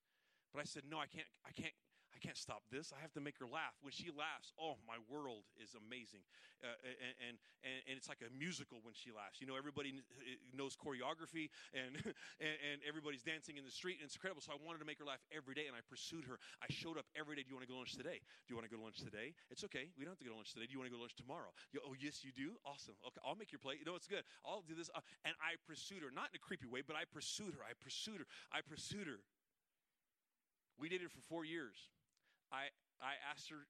But I said, No, I can't. I can't I can't stop this. I have to make her laugh. When she laughs, oh, my world is amazing. Uh, and, and, and, it's like a musical when she laughs. You know, everybody knows choreography and, and, everybody's dancing in the street, and it's incredible. So I wanted to make her laugh every day, and I pursued her. I showed up every day. Do you want to go to lunch today? Do you want to go to lunch today? It's okay. We don't have to go to lunch today. Do you want to go to lunch tomorrow? You, oh, yes, you do? Awesome. Okay, I'll make your plate. You know, it's good. I'll do this. Uh, and I pursued her, not in a creepy way, but I pursued her. I pursued her. I pursued her. We did it for four years. I, I asked her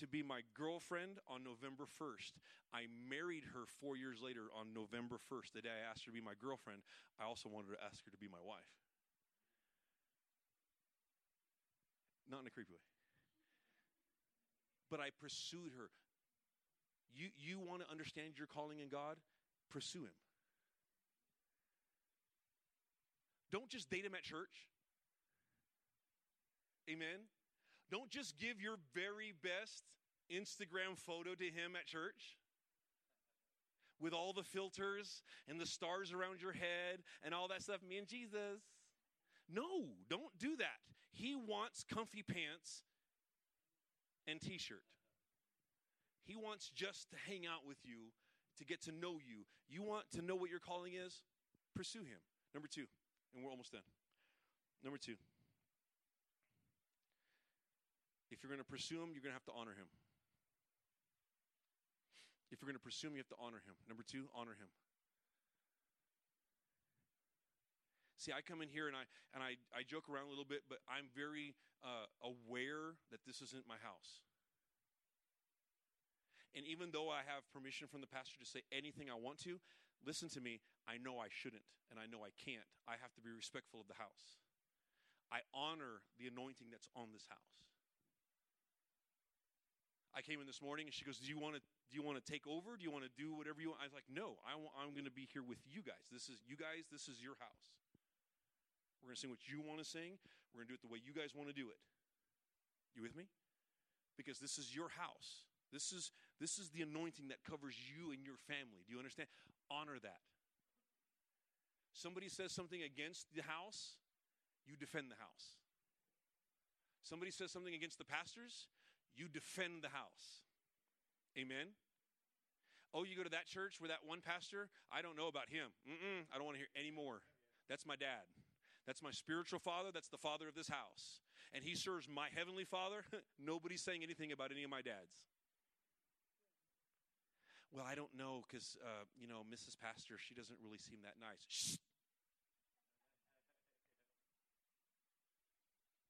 to be my girlfriend on November 1st. I married her four years later on November 1st. The day I asked her to be my girlfriend, I also wanted to ask her to be my wife. Not in a creepy way. But I pursued her. You, you want to understand your calling in God? Pursue Him. Don't just date Him at church. Amen. Don't just give your very best Instagram photo to him at church with all the filters and the stars around your head and all that stuff. Me and Jesus. No, don't do that. He wants comfy pants and t shirt. He wants just to hang out with you, to get to know you. You want to know what your calling is? Pursue him. Number two, and we're almost done. Number two, if you're going to pursue him, you're going to have to honor him. If you're going to pursue him, you have to honor him. Number two, honor him. See, I come in here and I and I, I joke around a little bit, but I'm very uh, aware that this isn't my house. And even though I have permission from the pastor to say anything I want to, listen to me, I know I shouldn't, and I know I can't. I have to be respectful of the house. I honor the anointing that's on this house. I came in this morning and she goes, "Do you want to do you want to take over? Do you want to do whatever you want?" I was like, "No, I am going to be here with you guys. This is you guys. This is your house. We're going to sing what you want to sing. We're going to do it the way you guys want to do it. You with me? Because this is your house. This is this is the anointing that covers you and your family. Do you understand? Honor that. Somebody says something against the house, you defend the house. Somebody says something against the pastors, you defend the house. Amen. Oh, you go to that church where that one pastor, I don't know about him. Mm-mm, I don't want to hear any more. That's my dad. That's my spiritual father. That's the father of this house. And he serves my heavenly father. Nobody's saying anything about any of my dads. Well, I don't know because, uh, you know, Mrs. Pastor, she doesn't really seem that nice. Shh.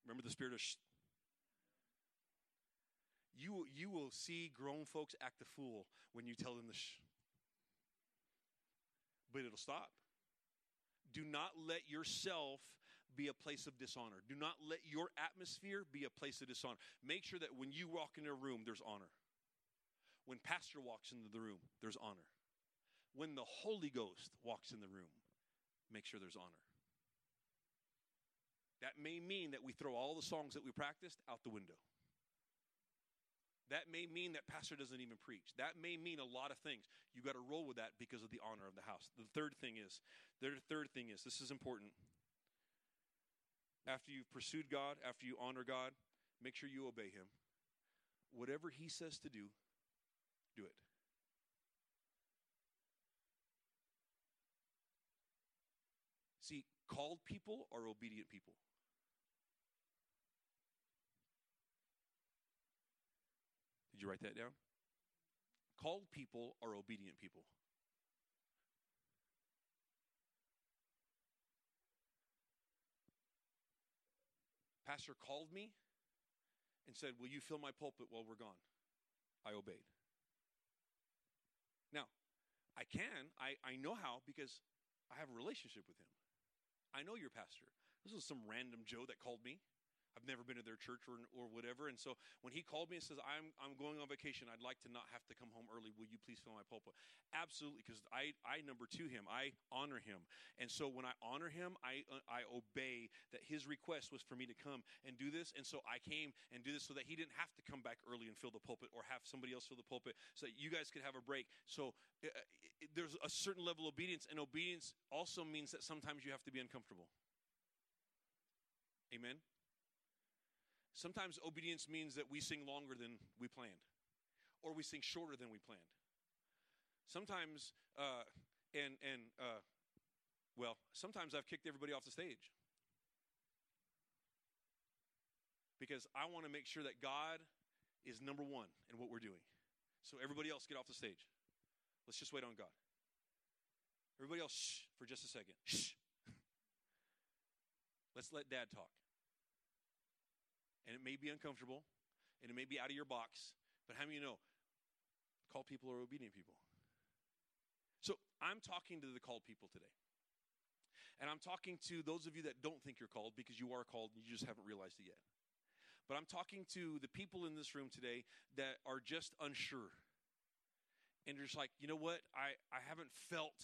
Remember the spirit of shh? You, you will see grown folks act the fool when you tell them the shh. But it'll stop. Do not let yourself be a place of dishonor. Do not let your atmosphere be a place of dishonor. Make sure that when you walk in a room, there's honor. When pastor walks into the room, there's honor. When the Holy Ghost walks in the room, make sure there's honor. That may mean that we throw all the songs that we practiced out the window. That may mean that pastor doesn't even preach. That may mean a lot of things. You got to roll with that because of the honor of the house. The third thing is, the third thing is, this is important. After you've pursued God, after you honor God, make sure you obey him. Whatever he says to do, do it. See, called people are obedient people. you write that down? Called people are obedient people. Pastor called me and said, Will you fill my pulpit while we're gone? I obeyed. Now, I can, I, I know how because I have a relationship with him. I know your pastor. This was some random Joe that called me. I've never been to their church or, or whatever. And so when he called me and says, I'm, I'm going on vacation, I'd like to not have to come home early. Will you please fill my pulpit? Absolutely, because I, I number two him. I honor him. And so when I honor him, I, uh, I obey that his request was for me to come and do this. And so I came and do this so that he didn't have to come back early and fill the pulpit or have somebody else fill the pulpit so that you guys could have a break. So uh, it, there's a certain level of obedience, and obedience also means that sometimes you have to be uncomfortable. Amen. Sometimes obedience means that we sing longer than we planned, or we sing shorter than we planned. Sometimes, uh, and and uh, well, sometimes I've kicked everybody off the stage because I want to make sure that God is number one in what we're doing. So everybody else get off the stage. Let's just wait on God. Everybody else, shh, for just a second. Shh. Let's let Dad talk and it may be uncomfortable and it may be out of your box, but how many you know? Called people are obedient people. So I'm talking to the called people today. And I'm talking to those of you that don't think you're called because you are called and you just haven't realized it yet. But I'm talking to the people in this room today that are just unsure. And just like, you know what? I, I haven't felt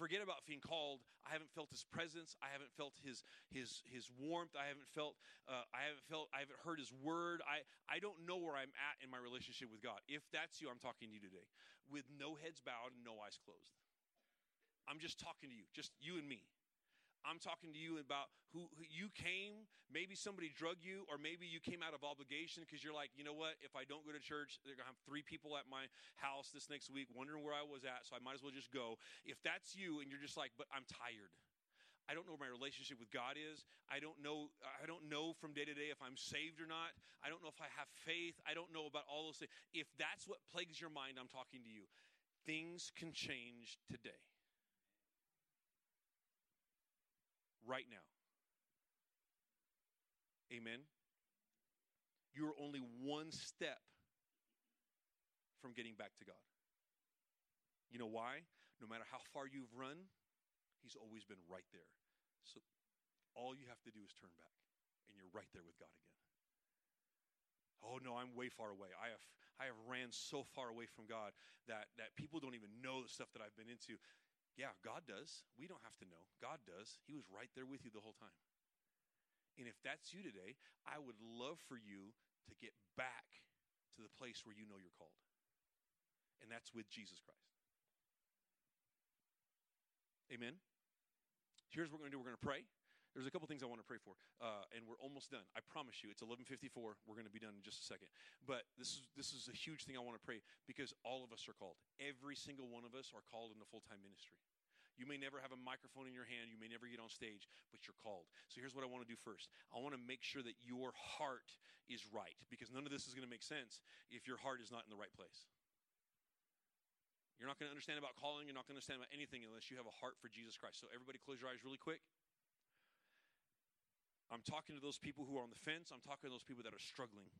forget about being called. I haven't felt his presence. I haven't felt his his his warmth. I haven't felt uh, i haven't felt i haven't heard his word. I i don't know where i'm at in my relationship with god. If that's you i'm talking to you today. With no heads bowed and no eyes closed. I'm just talking to you just you and me I'm talking to you about who, who, you came. Maybe somebody drug you, or maybe you came out of obligation because you're like, you know what? If I don't go to church, they're gonna have three people at my house this next week wondering where I was at, so I might as well just go. If that's you, and you're just like, but I'm tired. I don't know where my relationship with God is. I don't know. I don't know from day to day if I'm saved or not. I don't know if I have faith. I don't know about all those things. If that's what plagues your mind, I'm talking to you. Things can change today. Right now. Amen. You're only one step from getting back to God. You know why? No matter how far you've run, He's always been right there. So all you have to do is turn back, and you're right there with God again. Oh no, I'm way far away. I have I have ran so far away from God that that people don't even know the stuff that I've been into. Yeah, God does. We don't have to know. God does. He was right there with you the whole time. And if that's you today, I would love for you to get back to the place where you know you're called. And that's with Jesus Christ. Amen. Here's what we're going to do. We're going to pray. There's a couple things I want to pray for, uh, and we're almost done. I promise you, it's 11:54. We're going to be done in just a second. But this is this is a huge thing I want to pray because all of us are called. Every single one of us are called in the full time ministry. You may never have a microphone in your hand. You may never get on stage, but you're called. So here's what I want to do first. I want to make sure that your heart is right because none of this is going to make sense if your heart is not in the right place. You're not going to understand about calling. You're not going to understand about anything unless you have a heart for Jesus Christ. So everybody close your eyes really quick. I'm talking to those people who are on the fence. I'm talking to those people that are struggling.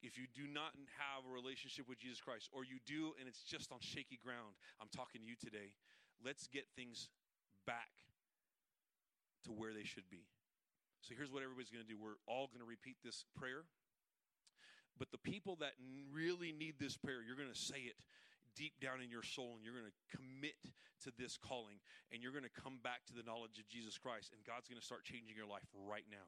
If you do not have a relationship with Jesus Christ, or you do and it's just on shaky ground, I'm talking to you today. Let's get things back to where they should be. So here's what everybody's going to do we're all going to repeat this prayer. But the people that really need this prayer, you're going to say it deep down in your soul and you're going to commit to this calling and you're going to come back to the knowledge of Jesus Christ and God's going to start changing your life right now.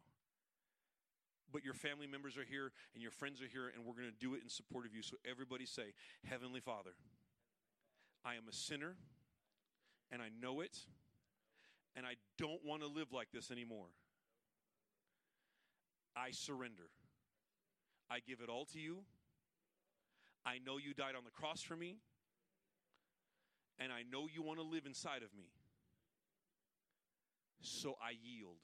But your family members are here and your friends are here and we're going to do it in support of you. So everybody say, Heavenly Father, I am a sinner and I know it and I don't want to live like this anymore. I surrender. I give it all to you. I know you died on the cross for me and I know you want to live inside of me. So I yield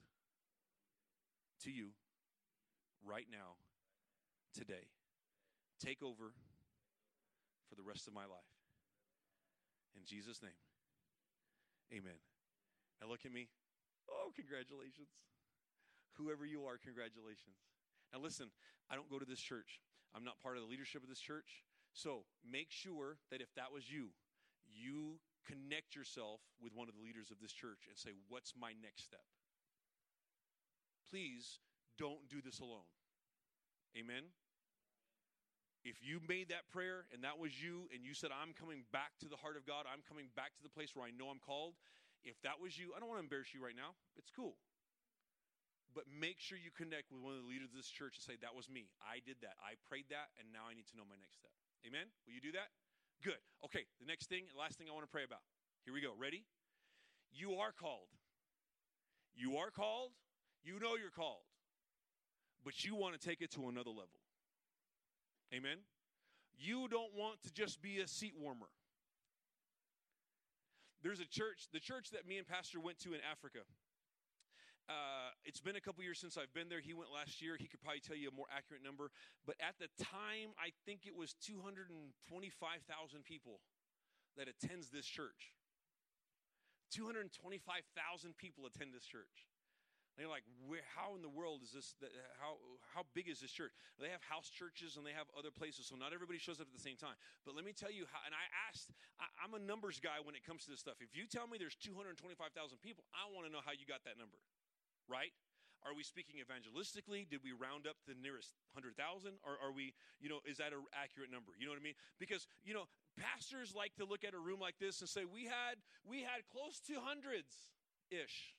to you right now, today. Take over for the rest of my life. In Jesus' name, amen. Now look at me. Oh, congratulations. Whoever you are, congratulations. Now, listen, I don't go to this church. I'm not part of the leadership of this church. So make sure that if that was you, you connect yourself with one of the leaders of this church and say, What's my next step? Please don't do this alone. Amen. If you made that prayer and that was you, and you said, I'm coming back to the heart of God, I'm coming back to the place where I know I'm called, if that was you, I don't want to embarrass you right now. It's cool. But make sure you connect with one of the leaders of this church and say, That was me. I did that. I prayed that, and now I need to know my next step. Amen? Will you do that? Good. Okay, the next thing, last thing I want to pray about. Here we go. Ready? You are called. You are called. You know you're called. But you want to take it to another level. Amen? You don't want to just be a seat warmer. There's a church, the church that me and Pastor went to in Africa. Uh, it's been a couple years since I've been there. He went last year. He could probably tell you a more accurate number. But at the time, I think it was 225,000 people that attends this church. 225,000 people attend this church. And you're like, how in the world is this? How, how big is this church? They have house churches and they have other places, so not everybody shows up at the same time. But let me tell you how, and I asked, I, I'm a numbers guy when it comes to this stuff. If you tell me there's 225,000 people, I want to know how you got that number right? Are we speaking evangelistically? Did we round up the nearest 100,000? Or are we, you know, is that an accurate number? You know what I mean? Because, you know, pastors like to look at a room like this and say, we had, we had close to hundreds ish.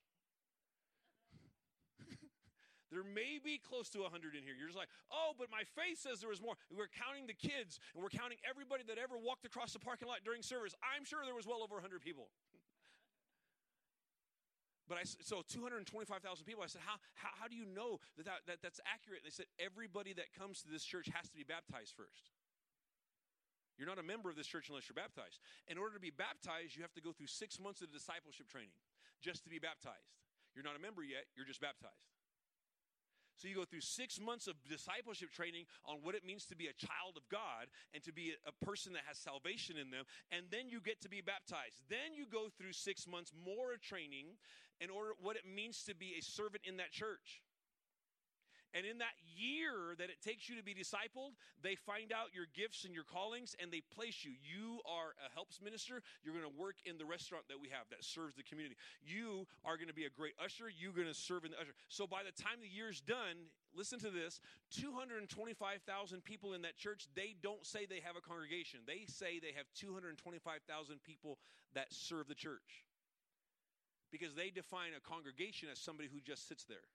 There may be close to 100 in here. You're just like, oh, but my faith says there was more. We're counting the kids and we're counting everybody that ever walked across the parking lot during service. I'm sure there was well over 100 people. But I so 225,000 people. I said, how, how, how do you know that, that, that that's accurate? And they said, everybody that comes to this church has to be baptized first. You're not a member of this church unless you're baptized. In order to be baptized, you have to go through six months of discipleship training just to be baptized. You're not a member yet, you're just baptized. So you go through six months of discipleship training on what it means to be a child of God and to be a, person that has salvation in them. And then you get to be baptized. Then you go through six months more of training in order what it means to be a servant in that church. And in that year that it takes you to be discipled, they find out your gifts and your callings and they place you. You are a helps minister. You're going to work in the restaurant that we have that serves the community. You are going to be a great usher. You're going to serve in the usher. So by the time the year's done, listen to this 225,000 people in that church, they don't say they have a congregation. They say they have 225,000 people that serve the church because they define a congregation as somebody who just sits there.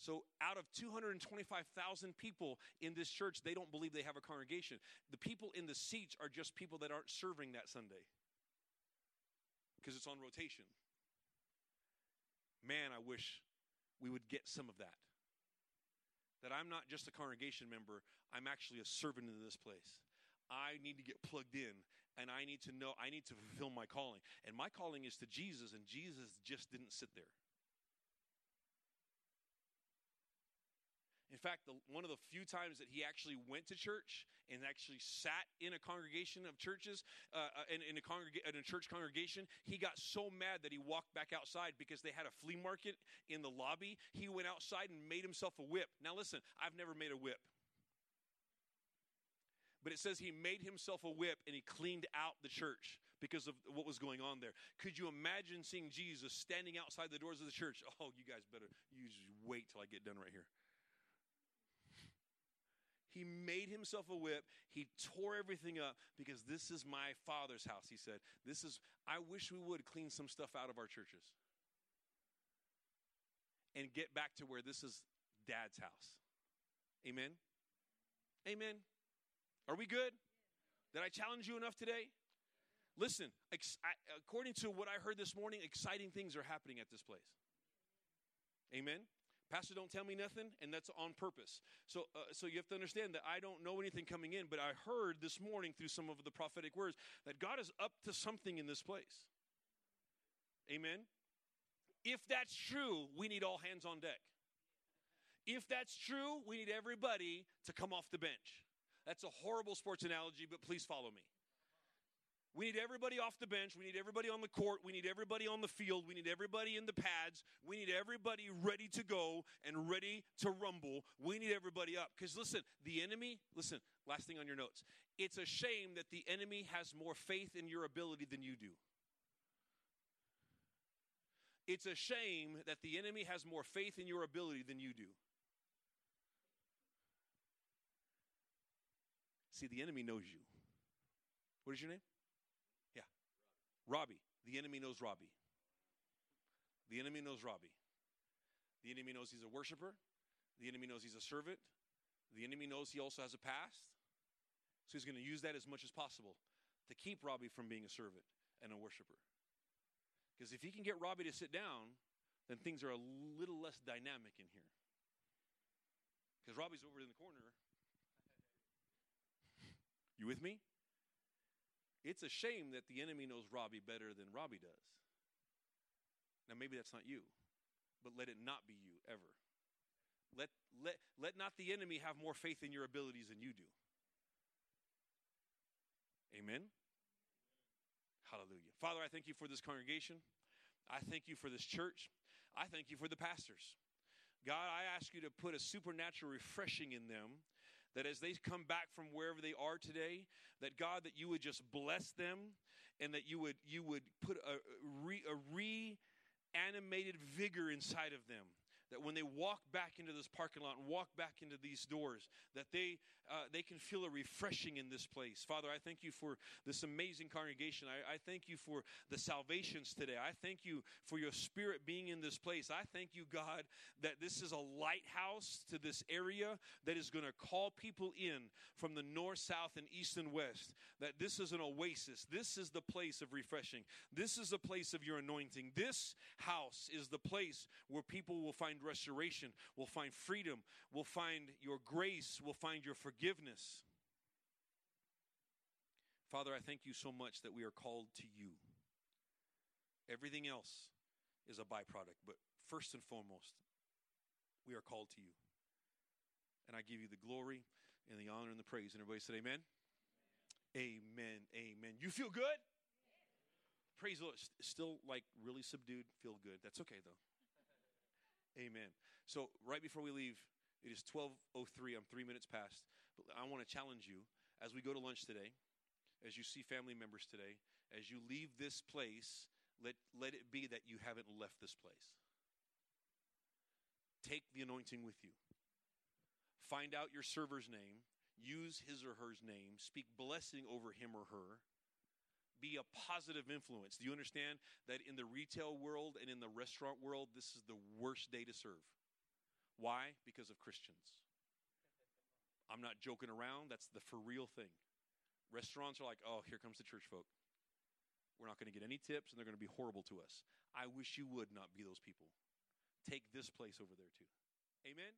So, out of 225,000 people in this church, they don't believe they have a congregation. The people in the seats are just people that aren't serving that Sunday because it's on rotation. Man, I wish we would get some of that. That I'm not just a congregation member, I'm actually a servant in this place. I need to get plugged in and I need to know, I need to fulfill my calling. And my calling is to Jesus, and Jesus just didn't sit there. In fact, the, one of the few times that he actually went to church and actually sat in a congregation of churches, uh, uh in, in, a congreg- in a church congregation, he got so mad that he walked back outside because they had a flea market in the lobby. He went outside and made himself a whip. Now, listen, I've never made a whip. But it says he made himself a whip and he cleaned out the church because of what was going on there. Could you imagine seeing Jesus standing outside the doors of the church? Oh, you guys better you just wait till I get done right here. He made himself a whip. He tore everything up because this is my father's house, he said. This is I wish we would clean some stuff out of our churches. And get back to where this is dad's house. Amen. Amen. Are we good? Did I challenge you enough today? Listen, ex- I, according to what I heard this morning, exciting things are happening at this place. Amen. Pastor, don't tell me nothing, and that's on purpose. So, uh, so you have to understand that I don't know anything coming in, but I heard this morning through some of the prophetic words that God is up to something in this place. Amen. If that's true, we need all hands on deck. If that's true, we need everybody to come off the bench. That's a horrible sports analogy, but please follow me. We need everybody off the bench. We need everybody on the court. We need everybody on the field. We need everybody in the pads. We need everybody ready to go and ready to rumble. We need everybody up. Because listen, the enemy, listen, last thing on your notes. It's a shame that the enemy has more faith in your ability than you do. It's a shame that the enemy has more faith in your ability than you do. See, the enemy knows you. What is your name? Robbie. The enemy knows Robbie. The enemy knows Robbie. The enemy knows he's a worshiper. The enemy knows he's a servant. The enemy knows he also has a past. So he's going to use that as much as possible to keep Robbie from being a servant and a worshiper. Because if he can get Robbie to sit down, then things are a little less dynamic in here. Because Robbie's over in the corner. You with me? It's a shame that the enemy knows Robbie better than Robbie does. Now, maybe that's not you, but let it not be you ever. Let, let, let not the enemy have more faith in your abilities than you do. Amen? Hallelujah. Father, I thank you for this congregation. I thank you for this church. I thank you for the pastors. God, I ask you to put a supernatural refreshing in them that as they come back from wherever they are today, that God, that you would just bless them and that you would you would put a, re, a reanimated vigor inside of them that when they walk back into this parking lot and walk back into these doors, that they uh, they can feel a refreshing in this place. Father, I thank you for this amazing congregation. I, I thank you for the salvations today. I thank you for your spirit being in this place. I thank you, God, that this is a lighthouse to this area that is going to call people in from the north, south, and east and west. That this is an oasis. This is the place of refreshing. This is the place of your anointing. This house is the place where people will find restoration, we'll find freedom, we'll find your grace, we'll find your forgiveness. Father, I thank you so much that we are called to you. Everything else is a byproduct, but first and foremost, we are called to you. And I give you the glory and the honor and the praise. And everybody said, Amen. Amen. Amen. You feel good? Praise the Lord. Still like really subdued, feel good. That's okay though. Amen. So right before we leave, it is 12:03. I'm 3 minutes past. But I want to challenge you as we go to lunch today, as you see family members today, as you leave this place, let let it be that you haven't left this place. Take the anointing with you. Find out your server's name, use his or her name, speak blessing over him or her be a positive influence. Do you understand that in the retail world and in the restaurant world, this is the worst day to serve? Why? Because of Christians. I'm not joking around. That's the for real thing. Restaurants are like, oh, here comes the church folk. We're not going to get any tips and they're going to be horrible to us. I wish you would not be those people. Take this place over there too. Amen.